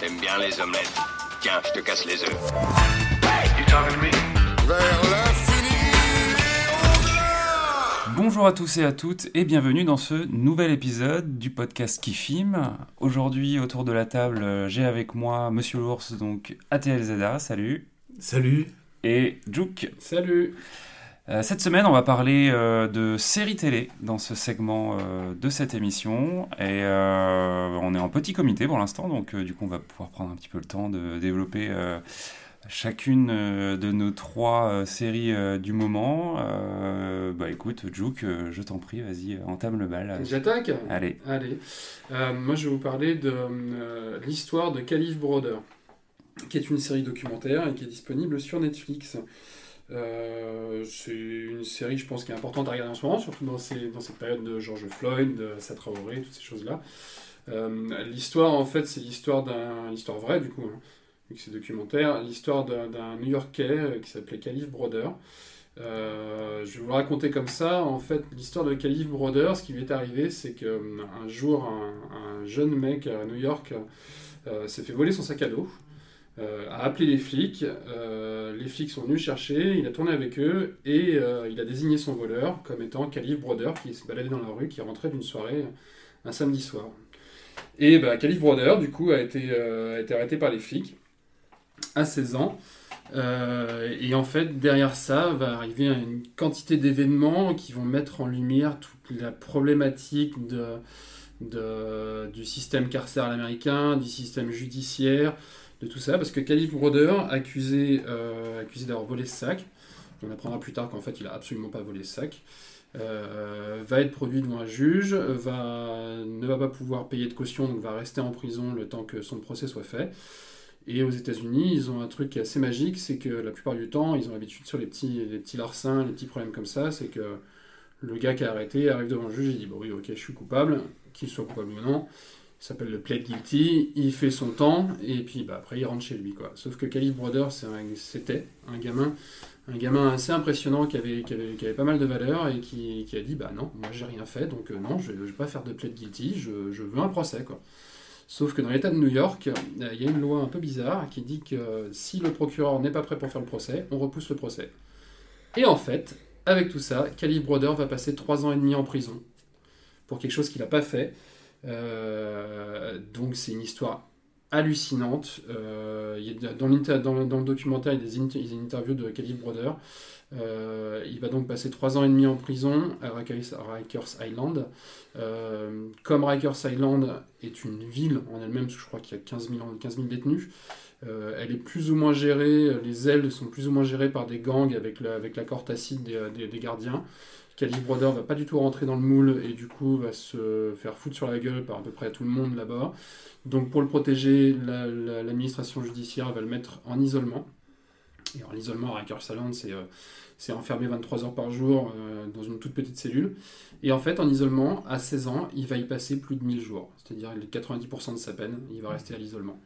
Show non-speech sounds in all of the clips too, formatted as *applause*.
T'aimes bien les omelettes. Tiens, je te casse les œufs. Bonjour à tous et à toutes et bienvenue dans ce nouvel épisode du podcast qui filme. Aujourd'hui autour de la table, j'ai avec moi Monsieur l'ours donc ATL Zeda, salut. Salut. Et Jouk. Salut. Euh, cette semaine, on va parler euh, de séries télé dans ce segment euh, de cette émission. Et euh, on est en petit comité pour l'instant, donc du coup, on va pouvoir prendre un petit peu le temps de développer chacune de nos trois séries du moment. Bah écoute, Jouk, euh, je t'en prie, vas-y, entame le bal. J'attaque? Allez. Allez. Moi, je vais vous parler de l'histoire de Caliph Brother, qui est une série documentaire et qui est disponible sur Netflix. Euh, c'est une série, je pense, qui est importante à regarder en ce moment, surtout dans, cette période de George Floyd, de Assa Traoré, toutes ces choses-là. Euh, l'histoire, en fait, c'est l'histoire d'un... L'histoire vraie, du coup, hein, vu que c'est documentaire. L'histoire d'un New-Yorkais euh, qui s'appelait Caliph Brother. Euh, je vais vous raconter comme ça. En fait, l'histoire de Caliph Brother, ce qui lui est arrivé, c'est qu'un jour, un, un jeune mec à New York s'est fait voler son sac à dos, a appelé les flics. euh, les flics sont venus chercher, il a tourné avec eux et euh, il a désigné son voleur comme étant Caliph Brother, qui se baladait dans la rue, qui rentrait d'une soirée un samedi soir. Et bah, Brother, du coup, a été, euh, a été arrêté par les flics à 16 ans. Euh, et en fait, derrière ça, va arriver une quantité d'événements qui vont mettre en lumière toute la problématique de- du système carcéral américain, du système judiciaire, de tout ça, parce que Brother, accusé, euh, accusé d'avoir volé ce sac, on apprendra plus tard qu'en fait il a absolument pas volé ce sac, euh, va être produit devant un juge, va, ne va pas pouvoir payer de caution, donc va rester en prison le temps que son procès soit fait. Et aux États-Unis, ils ont un truc qui est assez magique, c'est que la plupart du temps, ils ont l'habitude sur les petits, les petits larcins, les petits problèmes comme ça, c'est que le gars qui a arrêté arrive devant le juge et dit Bon, oui, ok, je suis coupable, qu'il soit coupable ou non. S'appelle le plead guilty, il fait son temps, et puis bah, après il rentre chez lui. quoi. Sauf que c'est un- c'était un gamin, un gamin assez impressionnant qui avait, pas mal de valeur et qui, a dit Bah non, moi j'ai rien fait, donc euh, non, je ne vais pas faire de plead guilty, je, je veux un procès. Sauf que dans l'État de New York, euh, il y a une loi un peu bizarre qui dit que si le procureur n'est pas prêt pour faire le procès, on repousse le procès. Et en fait, avec tout ça, Caliph Brother va passer trois ans et demi en prison pour quelque chose qu'il n'a pas fait. Euh, donc c'est une histoire hallucinante. Euh, dans, le- documentaire, il y a des, une interview de Caliph Brother. Euh, il va donc passer trois ans et demi en prison à Rikers, Island. Comme Rikers Island est une ville en elle-même, je crois qu'il y a 15 000, 15 000 détenus, elle est plus ou moins gérée, les ailes sont plus ou moins gérées par des gangs avec, le- avec l'accord tacite des gardiens. Caliph Brother va pas du tout rentrer dans le moule et du coup va se faire foutre sur la gueule par à peu près tout le monde là-bas. Donc pour le protéger, la- la- l'administration judiciaire va le mettre en isolement. Et en isolement à Rikers Island, c'est euh, c'est enfermé 23 heures par jour euh, dans une toute petite cellule. Et en fait, en isolement, à 16 ans, il va y passer plus de 1000 jours. C'est-à-dire les 90% de sa peine, il va rester à l'isolement.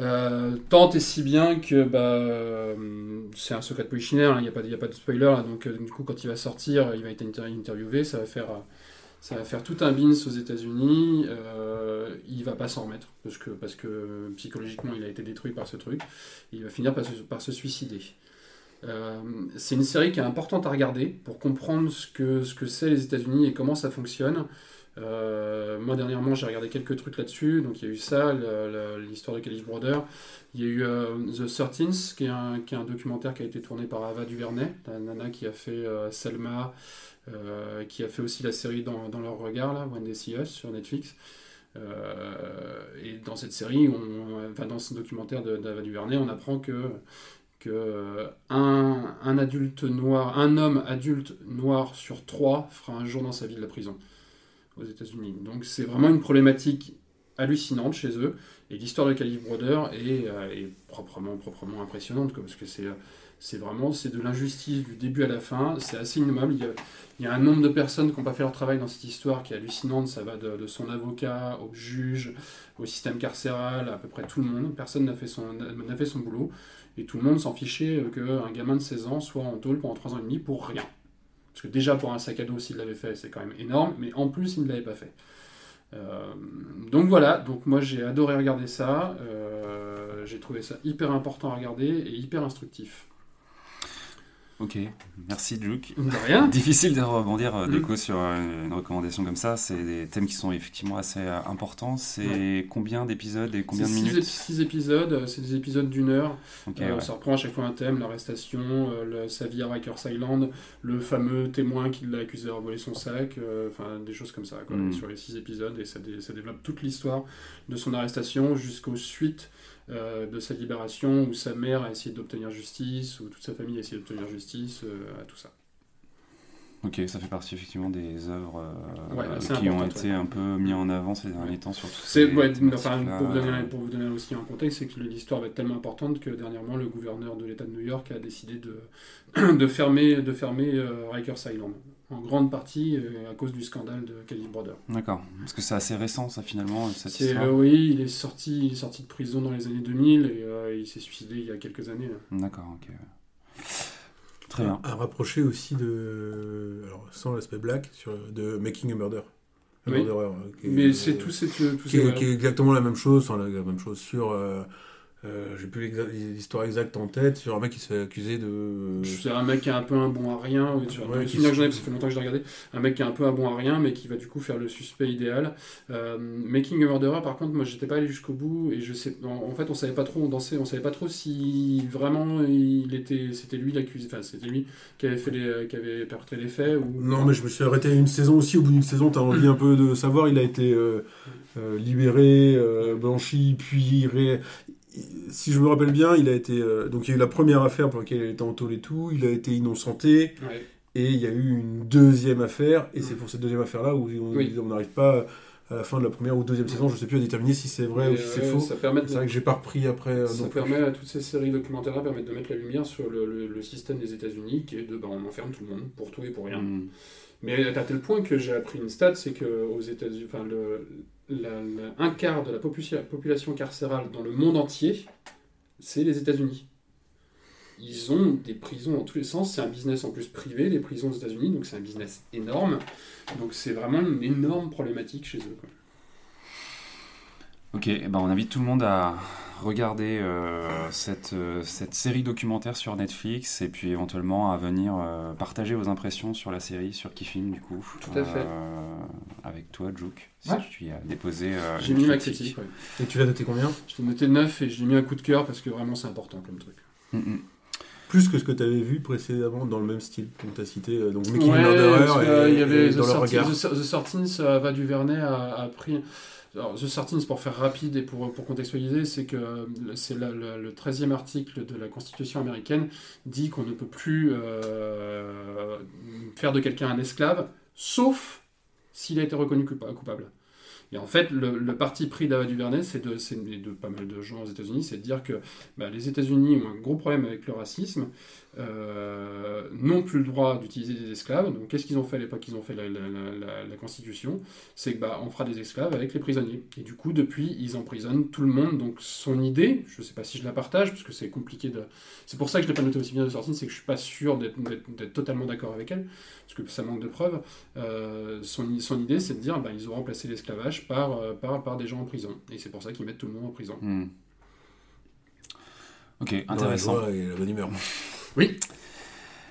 Euh, tant et si bien que bah, euh, c'est un secret de hein, il n'y a, pas de- spoiler, donc euh, du coup quand il va sortir, il va être inter- interviewé, ça va faire, tout un bins aux États-Unis, il va pas s'en remettre, parce que, psychologiquement il a été détruit par ce truc, il va finir par se, suicider. C'est une série qui est importante à regarder pour comprendre ce que c'est les États-Unis et comment ça fonctionne. Euh, moi dernièrement j'ai regardé quelques trucs là-dessus, donc il y a eu ça, l'histoire de Caliph Brother, il y a eu euh, The Thirteens, qui est, un, documentaire qui a été tourné par Ava DuVernay, la nana qui a fait euh, Selma, qui a fait aussi la série Dans, leur regard, là, When They See Us, sur Netflix. Et dans cette série, enfin dans ce documentaire d'Ava DuVernay, on apprend que, adulte noir, un homme adulte noir sur trois fera un jour dans sa vie de la prison aux États-Unis. Donc c'est vraiment une problématique hallucinante chez eux. Et l'histoire de Caliph Brother est, euh, est proprement, impressionnante, parce que c'est, vraiment c'est de l'injustice du début à la fin. C'est assez innommable. Il y, a, un nombre de personnes qui n'ont pas fait leur travail dans cette histoire qui est hallucinante. Ça va de, de son avocat au juge, au système carcéral, à peu près tout le monde. Personne n'a fait son, n'a fait son boulot. Et tout le monde s'en fichait qu'un gamin de 16 ans soit en tôle pendant 3 ans et demi pour rien. Parce que déjà pour un sac à dos, s'il l'avait fait, c'est quand même énorme, mais en plus, il ne l'avait pas fait. Euh, donc voilà, donc moi j'ai adoré regarder ça. Euh, j'ai trouvé ça hyper important à regarder et hyper instructif. Ok, merci. De rien. *laughs* Difficile de rebondir euh, du Mm. coup sur euh, une recommandation comme ça. C'est des thèmes qui sont effectivement assez euh, importants. C'est combien d'épisodes et combien de six minutes ép- six épisodes, euh, c'est des épisodes d'une heure. Ok, Euh, ouais. Ça reprend à chaque fois un thème, l'arrestation, sa vie à Rikers Island, le fameux témoin qui l'a accusé d'avoir volé son sac, enfin des choses comme ça, quoi, Mm. sur les six épisodes, et ça, dé- ça développe toute l'histoire de son arrestation jusqu'aux suites euh, de sa libération, où sa mère a essayé d'obtenir justice, où toute sa famille a essayé d'obtenir justice, euh, à tout ça. Ok, ça fait partie effectivement des œuvres euh, Ouais, qui ont été ouais. un peu mis en avant ces derniers temps sur tous C'est, ces ouais, thématiques-là. enfin, pour, vous donner, pour vous donner aussi un contexte, c'est que l'histoire va être tellement importante que dernièrement, le gouverneur de l'État de New York a décidé de, *clears throat* de fermer, de fermer euh, Rikers Island. En grande partie euh, à cause du scandale de Calibre Brother. D'accord, parce que c'est assez récent ça finalement, cette C'est, histoire. euh, oui, il est, sorti, il est sorti de prison dans les années 2000 et euh, il s'est suicidé il y a quelques années. là. D'accord, ok. Très bien. À rapprocher aussi de. Alors, sans l'aspect black, sur, de Making a Murder. A Oui. Murderer, qui est- Mais c'est tout, c'est tout, tout qui est, ces- qui est exactement la même chose, enfin, la, la même chose sur. Euh, J'ai plus l'histoire exacte en tête, sur un mec qui se fait accuser de. C'est un mec qui est un peu un bon à rien. oui, genre, Ouais, le qui souvenir que se- j'en ai, parce que ça fait longtemps que je l'ai regardé. Un mec qui est un peu un bon à rien, mais qui va du coup faire le suspect idéal. Euh, Making a Murderer, par contre, moi j'étais pas allé jusqu'au bout et je sais. En, en fait, on savait pas trop, on dansait, on savait pas trop si vraiment il était, c'était lui l'accusé, enfin c'était lui qui avait fait les, qui avait perpétré les faits ou. Non, mais je me suis arrêté une saison aussi. Au bout d'une saison, tu as envie un peu de savoir. Il a été euh, euh, libéré, blanchi, puis. ré- Si je me rappelle bien, il a été. euh, donc, il y a eu la première affaire pour laquelle il était en tôle et tout. Il a été innocenté. Ouais. Et il y a eu une deuxième affaire. Et c'est pour cette deuxième affaire-là où on Oui. n'arrive pas à la fin de la première ou deuxième saison, je sais plus, à déterminer si c'est vrai Et, ou si c'est euh, faux. Ça permet de, C'est vrai que j'ai pas repris après. euh, Ça plus. permet à toutes ces séries documentaires permettent de mettre la lumière sur le, le- le système des États-Unis qui est de bah, on enferme tout le monde pour tout et pour rien. Hmm. Mais à tel point que j'ai appris une stat, c'est que aux États-Unis, enfin un quart de la population, carcérale dans le monde entier, c'est les États-Unis. Ils ont des prisons dans tous les sens. C'est un business en plus privé, les prisons aux États-Unis, donc c'est un business énorme. Donc c'est vraiment une énorme problématique chez eux. Ok, eh ben on invite tout le monde à regarder euh, cette, euh, cette série documentaire sur Netflix et puis éventuellement à venir euh, partager vos impressions sur la série, sur Kifim du coup. Tout à fait. Avec toi, Jouk, si Ouais. tu y as déposé. euh, J'ai mis ma critique. ouais. Et tu l'as noté combien? Je l'ai noté 9 et je l'ai mis un coup de cœur parce que vraiment c'est important comme truc. Mm, mm. Plus que ce que tu avais vu précédemment dans le même style. Donc, tu as cité donc Making a Ouais, Murderer et, euh, il y et avait The, dans le Sorti- regard. The, The Sortins, euh, va du Vernet a, a pris. Alors, The Sortins, pour faire rapide et pour, pour contextualiser, c'est que c'est le 13e article de la Constitution américaine dit qu'on ne peut plus euh, faire de quelqu'un un esclave, sauf s'il a été reconnu coupa- coupable. Et en fait, le, parti pris d'Ava Duvernay, c'est de, de pas mal de gens aux États-Unis, c'est de dire que bah, les États-Unis ont un gros problème avec le racisme, euh, n'ont plus le droit d'utiliser des esclaves. Donc, qu'est-ce qu'ils ont fait à l'époque Ils ont fait la, la- la- la- la Constitution. C'est que bah, on fera des esclaves avec les prisonniers. Et du coup, depuis, ils emprisonnent tout le monde. Donc, son idée, je ne sais pas si je la partage, parce que c'est compliqué de. C'est pour ça que je l'ai pas noté aussi bien de sortie, c'est que je suis pas sûr d'être, totalement d'accord avec elle, parce que ça manque de preuves. Euh, son, son idée, c'est de dire, bah, ils ont remplacé l'esclavage par, euh, par, par des gens en prison. Et c'est pour ça qu'ils mettent tout le monde en prison. Hmm. Ok, intéressant. joie et la bonne humeur. Mais important.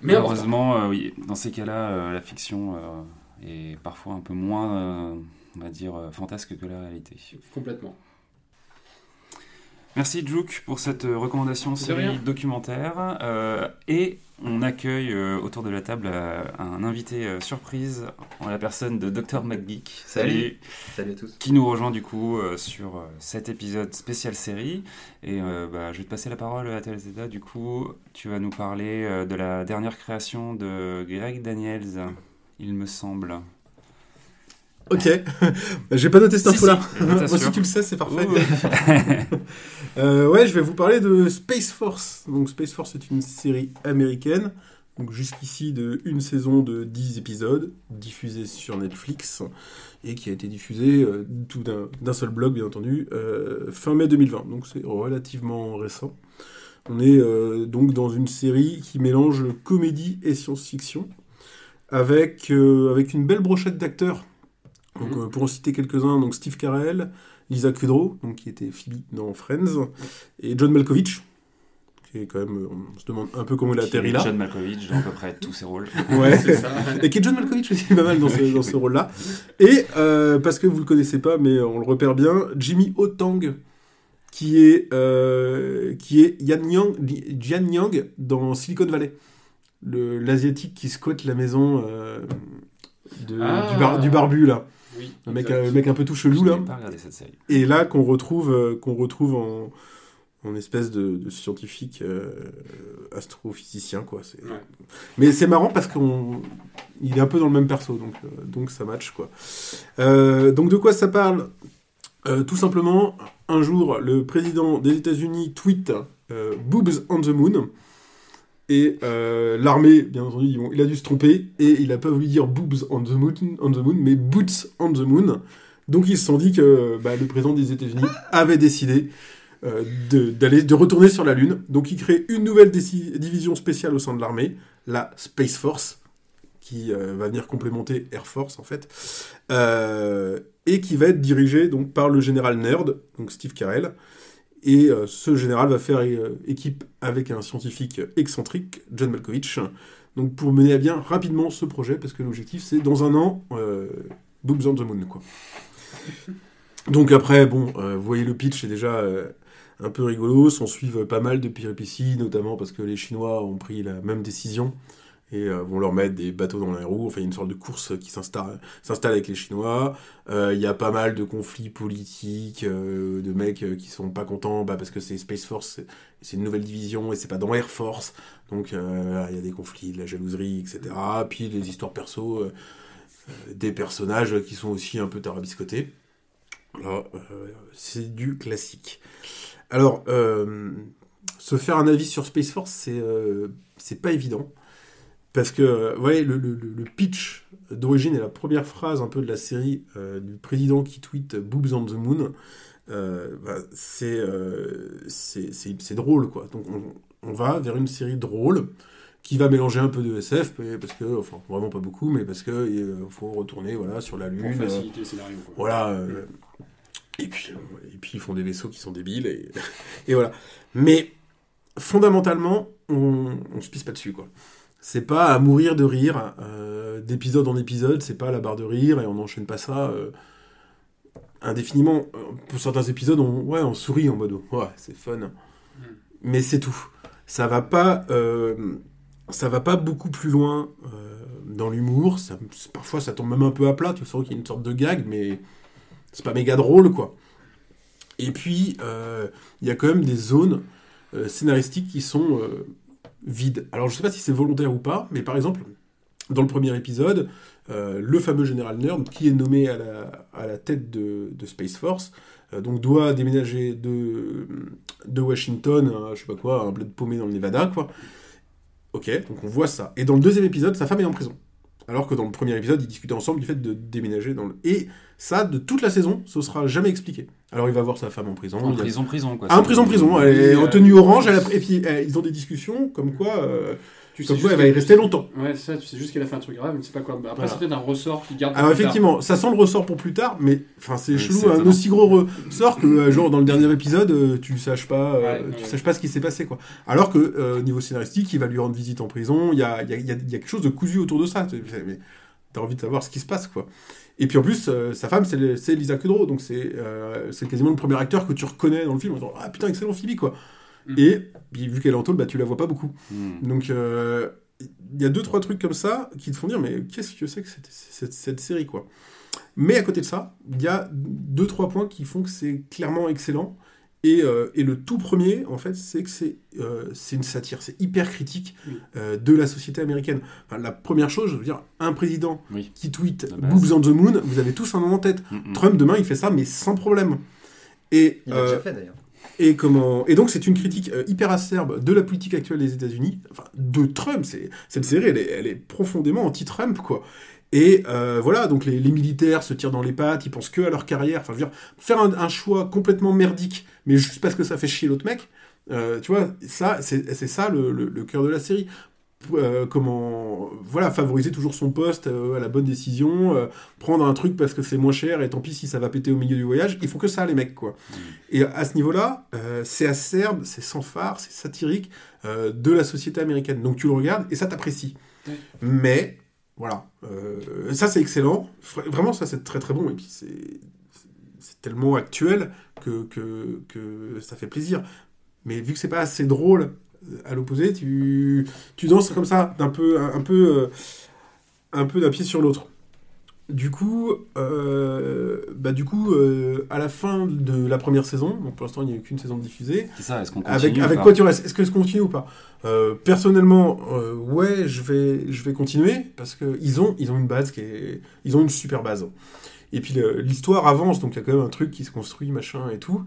Malheureusement, euh, oui, dans ces cas-là, euh, la fiction euh, est parfois un peu moins, on va dire, fantasque que la réalité. Complètement. Merci Jouk pour cette euh, recommandation De série documentaire. Euh, et on accueille euh, autour de la table euh, un invité euh, surprise en la personne de Dr McGeek. Salut. Salut à tous. Qui nous rejoint du coup euh, sur cet épisode spécial série. Et euh, bah, je vais te passer la parole à Telzeta. Du coup, tu vas nous parler euh, de la dernière création de Greg Daniels, il me semble. Ok, *laughs* j'ai pas noté cette Si, info-là. si, Moi, si tu le sais, c'est parfait. *laughs* Euh, ouais, je vais vous parler de Space Force. Donc Space Force est une série américaine, donc jusqu'ici de une saison de 10 épisodes, diffusée sur Netflix, et qui a été diffusée euh, tout d'un seul bloc, bien entendu, euh, fin mai 2020. Donc c'est relativement récent. On est donc dans une série qui mélange comédie et science-fiction, avec, avec une belle brochette d'acteurs Donc, Mhm. euh, pour en citer quelques-uns, donc Steve Carell, Lisa Kudrow, donc qui était Phoebe dans Friends, et John Malkovich, qui est quand même, euh, on se demande un peu comment il a atterri là. John Malkovich dans à peu près tous ses rôles. *laughs* Ouais. C'est ça. Et qui est John Malkovich aussi pas mal dans ce, dans ce rôle-là. Et euh, parce que vous le connaissez pas, mais on le repère bien, Jimmy O Tang, qui est euh, qui est Yan Yang, Jian Yang dans Silicon Valley, le l'asiatique qui squatte la maison euh, de- Ah. du, bar- du barbu là, Oui. un mec, un mec un peu tout chelou là. n'ai pas regardé cette série. Et là qu'on retrouve euh, qu'on retrouve en en espèce de, de scientifique euh, astrophysicien quoi. Ouais. Mais c'est marrant parce qu'on il est un peu dans le même perso donc euh, donc ça match quoi. Euh, donc de quoi ça parle? Euh, Tout simplement un jour le président des États-Unis tweet euh, boobs on the moon. Et euh, l'armée, bien entendu, il a dû se tromper et il a pas voulu dire boobs on the moon, on the moon mais boots on the moon. Donc ils se sont dit que bah, le président des États-Unis avait décidé euh, d'aller, de retourner sur la Lune. Donc il crée une nouvelle division spéciale au sein de l'armée, la Space Force, qui euh, va venir complémenter Air Force en fait, et qui va être dirigée donc par le général Nerd, donc Steve Carell. Et euh, ce général va faire euh, équipe avec un scientifique excentrique, John Malkovich, donc pour mener à bien rapidement ce projet, parce que l'objectif c'est dans un an, euh, Boobs on the Moon, quoi. *laughs* Donc après, bon, euh, vous voyez le pitch, c'est déjà un peu rigolo, s'en suivent pas mal de péripéties, notamment parce que les Chinois ont pris la même décision et euh, vont leur mettre des bateaux dans les roues, enfin il y a une sorte de course qui s'installe avec les Chinois, Euh, il y a pas mal de conflits politiques, euh, de mecs euh, qui sont pas contents bah, parce que c'est Space Force, c'est- une nouvelle division et c'est pas dans Air Force, donc euh, il y a des conflits, de la jalouserie, etc. Puis les histoires perso, euh, euh, des personnages qui sont aussi un peu tarabiscotés. Là, euh, c'est du classique. Alors, euh, se faire un avis sur Space Force, c'est euh, pas évident. Parce que, vous voyez, le, le- pitch d'origine et la première phrase un peu de la série euh, du président qui tweet Boobs on the Moon, euh, bah, c'est euh, c'est- c'est- c'est drôle, quoi. Donc, on, on va vers une série drôle qui va mélanger un peu de SF, parce que, enfin, vraiment pas beaucoup, mais parce que faut retourner voilà, sur la Pour Lune. euh, faciliter le scénario. quoi. voilà. et, puis, et puis ils font des vaisseaux qui sont débiles. Et, *laughs* et voilà. Mais fondamentalement, on, on se pisse pas dessus, quoi. C'est pas à mourir de rire, euh, d'épisode en épisode, c'est pas à la barre de rire et on n'enchaîne pas ça euh, indéfiniment. Euh, Pour certains épisodes, on, ouais, on sourit en mode ouais, c'est fun. Mais c'est tout. Ça va pas, euh, ça va pas beaucoup plus loin dans l'humour. Parfois, ça tombe même un peu à plat. Tu sens qu'il y a une sorte de gag, mais c'est pas méga drôle, quoi. Et puis, il y a quand même des zones scénaristiques qui sont vides. Alors, je sais pas si c'est volontaire ou pas, mais par exemple, dans le premier épisode, euh, le fameux général Nerd, qui est nommé à la, tête de, Space Force, euh, donc doit déménager de, Washington, à, je sais pas quoi, un bled paumé dans le Nevada, quoi. Ok, donc on voit ça. Et dans le deuxième épisode, sa femme est en prison. Alors que dans le premier épisode, ils discutaient ensemble du fait de déménager dans le... Et ça, de toute la saison, ce sera jamais expliqué. Alors il va voir sa femme en prison. En a- prison, prison, quoi. Ah, en prison, prison. Elle est en euh, tenue orange. Elle a- Et puis, euh, ils ont des discussions comme quoi, euh, Tu comme sais quoi juste elle va y rester longtemps. Ouais, c'est ça, tu sais juste qu'elle a fait un truc grave, mais c'est pas quoi. Après, Voilà. c'est peut-être un ressort qui garde. Alors tard. effectivement, ça sent le ressort pour plus tard, mais enfin c'est chelou, un aussi gros ressort que euh, genre dans le dernier épisode, euh, tu saches pas, euh, Ouais, tu ouais. saches pas ce qui s'est passé quoi. Alors que euh, au niveau scénaristique, il va lui rendre visite en prison, il y a, il y, a, il y a- il y a quelque chose de cousu autour de ça. Tu- Mais t'as envie de savoir ce qui se passe quoi. Et puis en plus, euh, sa femme c'est Lisa Kudrow, donc c'est euh, c'est quasiment le premier acteur que tu reconnais dans le film. en disant, ah putain excellent Phoebe quoi. Mm. Et puis, vu qu'elle est en tôle, bah tu la vois pas beaucoup. Hmm. Donc, euh, il y a deux, trois trucs comme ça qui te font dire, mais qu'est-ce que c'est que cette, cette- cette série, quoi? Mais à côté de ça, il y a deux, trois points qui font que c'est clairement excellent. Et, euh, et le tout premier, en fait, c'est que c'est euh, une satire, c'est hyper critique Oui. euh, de la société américaine. Enfin, la première chose, je veux dire, un président Oui. qui tweet. Boobs on the Moon, vous avez tous un nom en tête. Hmm. Trump, demain, il fait ça, mais sans problème. Et, Il l'a euh, déjà fait d'ailleurs. Et comment Et donc c'est une critique euh, hyper acerbe de la politique actuelle des États-Unis, enfin de Trump. Cette série, elle est, profondément anti-Trump, quoi. Et euh, voilà, donc les, militaires se tirent dans les pattes, ils pensent que à leur carrière. Enfin, faire un, choix complètement merdique, mais juste parce que ça fait chier l'autre mec. euh, tu vois, ça, c'est ça le- le cœur de la série. Euh, comment voilà favoriser toujours son poste euh, à la bonne décision euh, prendre un truc parce que c'est moins cher et tant pis si ça va péter au milieu du voyage. Ils font que ça les mecs quoi. Et à ce niveau là c'est acerbe c'est sans phare c'est satirique de la société américaine. Donc tu le regardes et ça t'apprécie mais voilà ça c'est excellent. Vra- vraiment ça c'est très très bon. Et puis c'est tellement actuel que, que, que ça fait plaisir. Mais vu que c'est pas assez drôle à l'opposé, tu, tu danses comme ça, d'un peu, un, peu, euh, un peu d'un pied sur l'autre. Du coup, euh, bah du coup, euh, à la fin de la première saison, donc pour l'instant il n'y a eu qu'une saison diffusée, C'est ça, est-ce qu'on continue avec, ou avec pas quoi tu restes Est-ce que je continue ou pas? Euh, Personnellement, ouais, je vais, je vais continuer parce que ils ont, ils ont une base qui est, ils ont une super base. Et puis l'histoire avance, donc il y a quand même un truc qui se construit, machin et tout.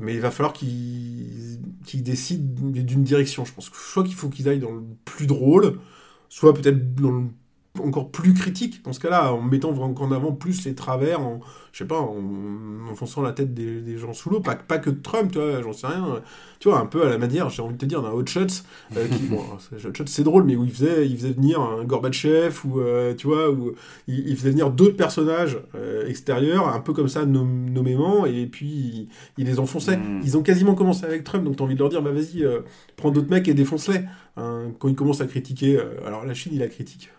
Mais il va falloir qu'ils décident d'une direction. Je pense que soit qu'il faut qu'ils aillent dans le plus drôle, soit peut-être dans le encore plus critique dans ce cas-là, en mettant vraiment en avant plus les travers, en, je sais pas, en enfonçant la tête des, des gens sous l'eau, pas, pas que de Trump, tu vois, j'en sais rien, tu vois, un peu à la manière, j'ai envie de te dire, d'un Hot Shots, euh, qui, *laughs* bon, c'est- drôle, mais où il faisait, il faisait venir un Gorbatchev, ou, euh, tu vois, où il, il faisait venir d'autres personnages euh, extérieurs, un peu comme ça, nom- nommément, et puis il, il les enfonçait. Mm. Ils ont quasiment commencé avec Trump, donc t'as envie de leur dire, bah vas-y, prends d'autres mecs et défonce-les. Hein, quand ils commencent à critiquer, alors la Chine, il la critique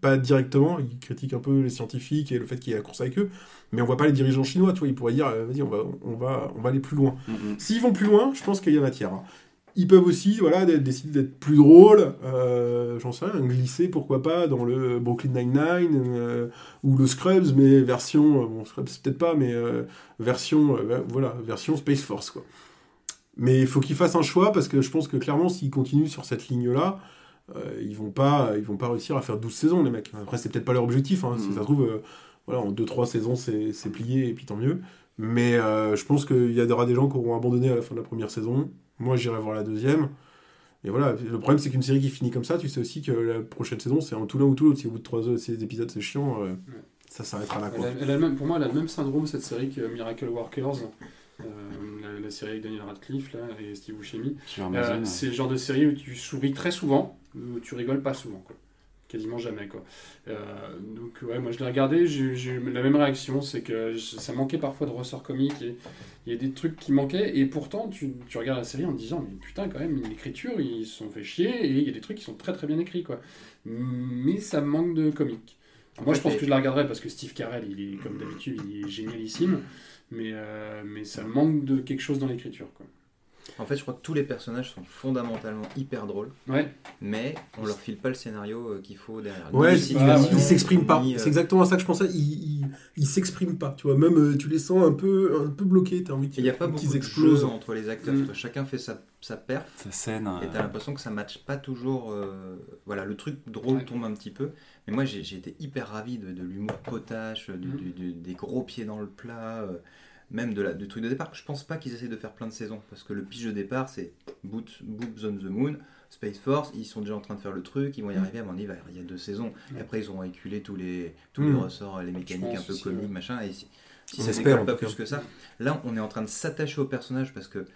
pas directement, il critique un peu les scientifiques et le fait qu'il y ait la course avec eux, mais on voit pas les dirigeants chinois, tu vois, ils pourraient dire, euh, vas-y, on va, on, va, on va aller plus loin. Mm, mm. S'ils vont plus loin, je pense qu'il y a matière. Ils peuvent aussi, voilà, décider d'être plus drôles, euh, j'en sais rien, glisser, pourquoi pas, dans le Brooklyn Nine-Nine, euh, ou le Scrubs, mais version, euh, bon, Scrubs peut-être pas, mais version, ver- voilà, version Space Force, quoi. Mais il faut qu'ils fassent un choix, parce que je pense que clairement, s'ils continuent sur cette ligne-là, ils vont pas ils vont pas réussir à faire 12 saisons les mecs. Après c'est peut-être pas leur objectif hein. si Mhm. ça se trouve euh, voilà en 2-3 saisons c'est c'est plié et puis tant mieux. Mais euh, je pense qu'il y aura des gens qui auront abandonné à la fin de la première saison. Moi j'irai voir la deuxième. Et voilà le problème c'est qu'une série qui finit comme ça tu sais aussi que la prochaine saison c'est en tout l'un ou tout l'autre. Si au bout de 3 épisodes c'est chiant euh, ça s'arrêtera là Elle quoi a- elle a le même- pour moi, elle a le même syndrome, cette série, que Miracle Workers, euh, la, la série avec Daniel Radcliffe là, et Steve Buscemi. Euh, c'est le genre de série où tu souris très souvent, tu rigoles pas souvent. Quoi. Quasiment jamais. Quoi. Euh, donc, ouais, moi je l'ai regardé, j'ai eu la même réaction, c'est que je- ça manquait parfois de ressort comique, il y a des trucs qui manquaient, et pourtant tu, tu regardes la série en te disant, mais putain, quand même, l'écriture, ils se sont fait chier, et il y a des trucs qui sont très très bien écrits. Quoi. Mais ça manque de comique. En Moi, fait, je pense que je la regarderai parce que Steve Carell, il est comme d'habitude, il est génialissime, mais, euh, mais ça manque de quelque chose dans l'écriture. quoi. En fait, je crois que tous les personnages sont fondamentalement hyper drôles, Ouais, mais on leur file pas le scénario euh, qu'il faut derrière. Ouais, Ni les il- situations, il s'exprime pas. euh, C'est exactement ça que je pensais. Il, il, il s'exprime pas. Tu vois, même euh, tu les sens un peu, un peu bloqués. T'as envie Il n'y a pas qu'ils beaucoup de explosent. jeu entre les acteurs. Mm. Chacun fait sa, sa perf. Sa scène. Et t'as l'impression que ça matche pas toujours. euh, voilà, le truc drôle Ouais. tombe un petit peu. Mais moi, j'ai été hyper ravi de, de l'humour potache, du- des gros pieds dans le plat, euh, même de la, du truc de départ. Je pense pas qu'ils essaient de faire plein de saisons. Parce que le pitch de départ, c'est Boot- Boobs on the Moon, Space Force. Ils sont déjà en train de faire le truc. Ils vont y arriver. À mon avis, il y a deux saisons. Et après, ils ont éculé tous les, tous les Mhm. ressorts, les mécaniques un peu comiques, machin. Et si, si ça en pas plus que ça, là, on est en train de s'attacher aux personnages parce que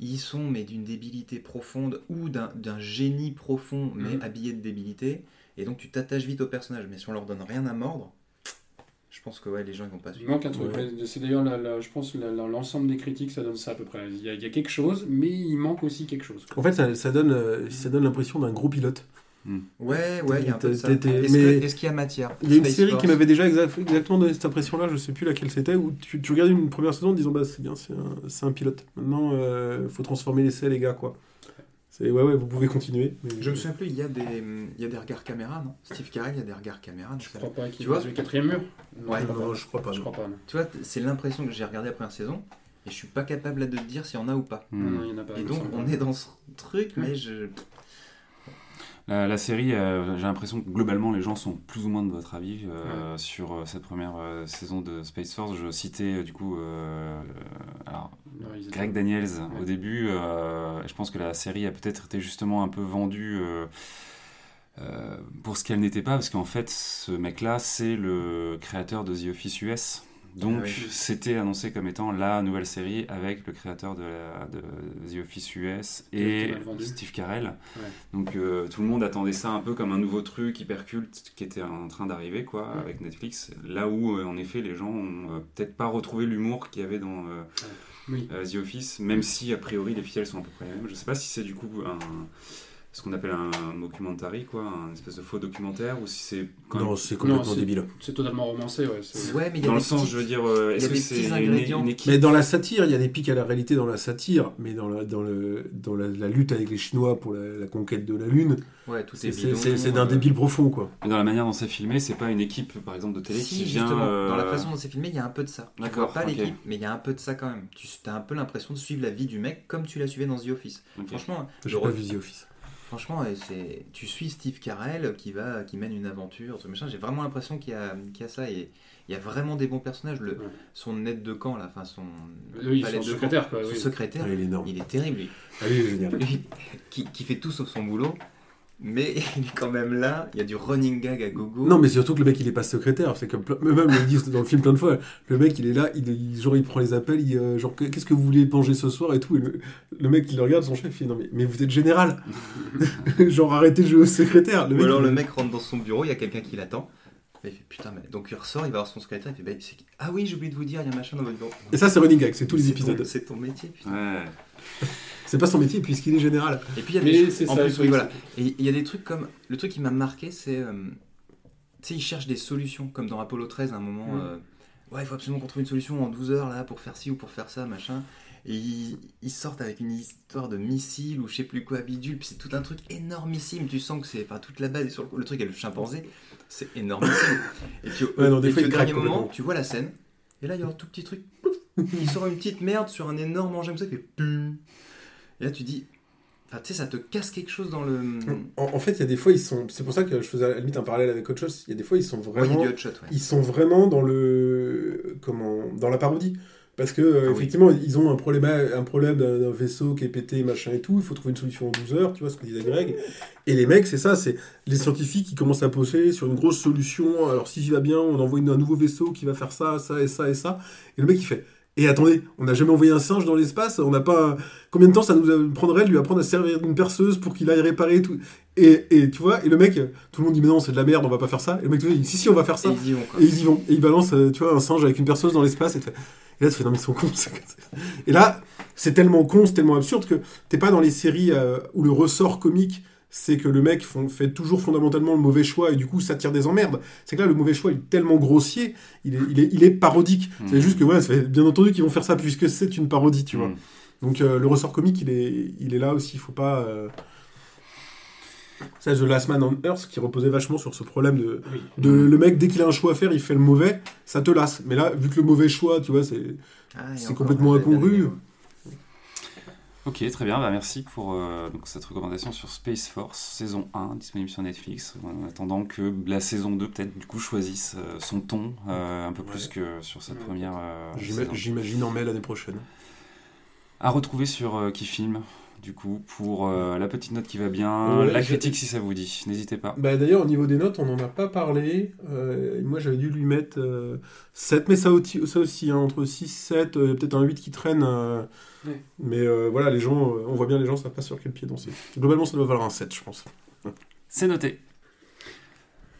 ils sont mais d'une débilité profonde ou d'un génie profond mais Mhm. habillé de débilité et donc tu t'attaches vite aux personnages mais si on leur donne rien à mordre pense que ouais, les gens ils vont pas Il suivre manque un truc. Ouais. ouais. C'est d'ailleurs, la- la- je pense, l'ensemble des critiques, ça donne ça à peu près. Il y, a, il y a quelque chose, mais il manque aussi quelque chose. quoi. En fait, ça, ça donne, euh, ça donne l'impression d'un gros pilote. ouais ouais il y a un peu de ça est-ce qu'il y a matière Il y a une Space série Force. qui m'avait déjà exact- exactement donné cette impression-là, je sais plus laquelle c'était, où tu, tu regardes une première saison en disant bah c'est bien, c'est un, c'est un pilote. Maintenant, euh, faut transformer l'essai, les gars, quoi. C'est ouais, ouais, vous pouvez continuer. mais- je me souviens plus il y a des il y a des regards caméra non? Steve Carell il y a des regards caméra Je crois pas qu'il Tu vois le quatrième mur. Non, Ouais. je crois Non, pas. je crois pas. Je non. crois pas. non. tu vois c'est l'impression que j'ai regardé la première saison et je suis pas capable de te dire s'il y en a ou pas. Non, non, il y en a pas. et donc on est dans ce truc mais je La, la série, euh, j'ai l'impression que globalement les gens sont plus ou moins de votre avis euh, sur euh, cette première saison de Space Force. Je citais du coup alors. Greg Daniels Ouais. au début. je pense que la série a peut-être été justement un peu vendue euh, pour ce qu'elle n'était pas, parce qu'en fait ce mec-là c'est le créateur de The Office US. Donc, Ah oui. c'était annoncé comme étant la nouvelle série avec le créateur de, la- de The Office US et. Steve Carell. Ouais. Donc, euh, tout le monde attendait ça un peu comme un nouveau truc hyper culte qui était en train d'arriver, quoi, Ouais. avec Netflix. Là où, euh, en effet, les gens ont euh, peut-être pas retrouvé l'humour qu'il y avait dans euh, Oui. The Office, même si, a priori, les ficelles sont à peu près les mêmes. Je sais pas si c'est du coup un ce qu'on appelle un documentary, quoi, un espèce de faux documentaire, ou si c'est quand même Non, c'est complètement débile. C'est totalement romancé, ouais. Ouais, mais il y a Dans le des sens, petites- je veux dire, euh, est-ce que c'est petits une, ingrédients. une équipe Mais dans la satire, il y a des pics à la réalité dans la satire, mais dans la, dans le, dans la, la lutte avec les Chinois pour la, la conquête de la Lune, Ouais, tout c'est est d'un euh, débile profond, quoi. Mais dans la manière dont c'est filmé, c'est pas une équipe, par exemple, de télé Si, qui vient. justement, euh, dans la façon dont c'est filmé, il y a un peu de ça. D'accord, pas l'équipe, mais il y a un peu de ça quand même. Tu as un peu l'impression de suivre la vie du mec comme tu l'as suivi dans The Office. Franchement, J'ai le pas vu The Office. Franchement, c'est tu suis Steve Carell qui va qui mène une aventure, ce machin. J'ai vraiment l'impression qu'il y a qu'il y a ça et il y a vraiment des bons personnages. Le, Ouais. Son aide de camp là, enfin son Oui, son camp, secrétaire, quoi. son oui. secrétaire, Ah, il est énorme. il est terrible lui. Ah, il est génial. Lui, *laughs* qui, qui fait tout sauf son boulot, mais *laughs* il est quand même là. Il y a du running gag à gogo. Non, mais surtout que le mec, il est pas secrétaire. C'est comme même ils le disent dans le film plein de fois. Le mec, il est là, il, il- genre, il prend les appels, il, euh, genre, qu'est-ce que vous voulez manger ce soir et tout. Et le, le mec, il le regarde, son chef, il dit non, mais, mais vous êtes général. *laughs* genre, arrêtez de jouer au secrétaire. Le Ou mec, alors il- le mec rentre dans son bureau, il y a quelqu'un qui l'attend. Et Il fait putain, mais donc il ressort, il va voir son secrétaire, il fait bah, ah oui, j'ai oublié de vous dire, il y a un machin dans votre bureau. Et ça, c'est running gag, c'est tous les épisodes. C'est ton métier, putain. Ouais. *laughs* C'est pas son métier puisqu'il est général. Et puis il y a des c'est en ça, plus, oui, oui, voilà. c'est- Et il y a des trucs comme le truc qui m'a marqué, c'est euh, tu sais, ils cherchent des solutions, comme dans Apollo 13 à un moment. Mm. euh, ouais, il faut absolument qu'on trouve une solution en 12 heures là pour faire ci ou pour faire ça, machin. Et ils, ils sortent avec une histoire de missile ou je sais plus quoi, bidule, puis c'est tout un truc énormissime. Tu sens que c'est. Enfin, toute la base est sur le, le truc avec le chimpanzé, c'est énormissime. *laughs* Et puis, au- Ouais, non, des et fois, puis il au dernier moment, tu vois la scène, et là il y a un tout petit truc. *laughs* il sort une petite merde sur un énorme engin comme ça, il fait pum. Et là tu dis. Enfin, tu sais, ça te casse quelque chose dans le. En, en fait, il y a des fois, ils sont. C'est pour ça que je faisais à la limite un parallèle avec autre chose. Il y a des fois, ils sont a vraiment. shot, ouais. ils sont vraiment dans le comment dans la parodie parce que euh, Ah oui. effectivement ils ont un problème un problème d'un d'un vaisseau qui est pété machin et tout il faut trouver une solution en 12 heures tu vois ce que disait Greg et les mecs c'est ça c'est les scientifiques qui commencent à poser sur une grosse solution alors si j'y va bien on envoie une- un nouveau vaisseau qui va faire ça ça et ça et ça et le mec il fait et attendez, on n'a jamais envoyé un singe dans l'espace, on n'a pas. Combien de temps ça nous prendrait de lui apprendre à servir d'une perceuse pour qu'il aille réparer tout et, et tu vois, et le mec, tout le monde dit mais non, c'est de la merde, on va pas faire ça. Et le mec il dit si, si, on va faire ça. Et ils y vont, quoi. Et ils y vont. Et ils balancent, euh, tu vois, un singe avec une perceuse dans l'espace. Et, et là, tu fais, non, mais ils sont cons. et là, c'est tellement con, c'est tellement absurde que t'es pas dans les séries euh, où le ressort comique, c'est que le mec font- fait toujours fondamentalement le mauvais choix et du coup, ça tire des emmerdes. C'est que là, le mauvais choix, il est tellement grossier, il est, il est, il est parodique. C'est Mhm. juste que, voilà, fait bien entendu qu'ils vont faire ça puisque c'est une parodie, tu vois. Mm. Donc, euh, le ressort comique, il est, il est là aussi. Il faut pas. euh, Ça, The Last Man on Earth, qui reposait vachement sur ce problème de, Oui. de le mec, dès qu'il a un choix à faire, il fait le mauvais, ça te lasse. Mais là, vu que le mauvais choix, tu vois, c'est. Ah, c'est complètement incongru. Ok, très bien. Bah, merci pour euh, donc, cette recommandation sur Space Force, saison 1, disponible sur Netflix. En attendant que la saison 2, peut-être, du coup, choisisse euh, son ton euh, un peu plus que sur cette Ouais. première euh. J'imagine en mai l'année prochaine. À retrouver sur euh, Qui Film, du coup, pour euh, la petite note qui va bien, Ouais, la critique si ça vous dit. N'hésitez pas. Bah, D'ailleurs, au niveau des notes, on n'en a pas parlé. Euh, moi, j'avais dû lui mettre euh, 7, mais ça aussi, ça aussi hein, entre 6 7, euh, peut-être un 8 qui traîne. euh, Ouais. Mais euh, voilà, les gens, euh, on voit bien les gens savent pas sur quel pied danser. Globalement, ça doit valoir un 7, je pense. C'est noté.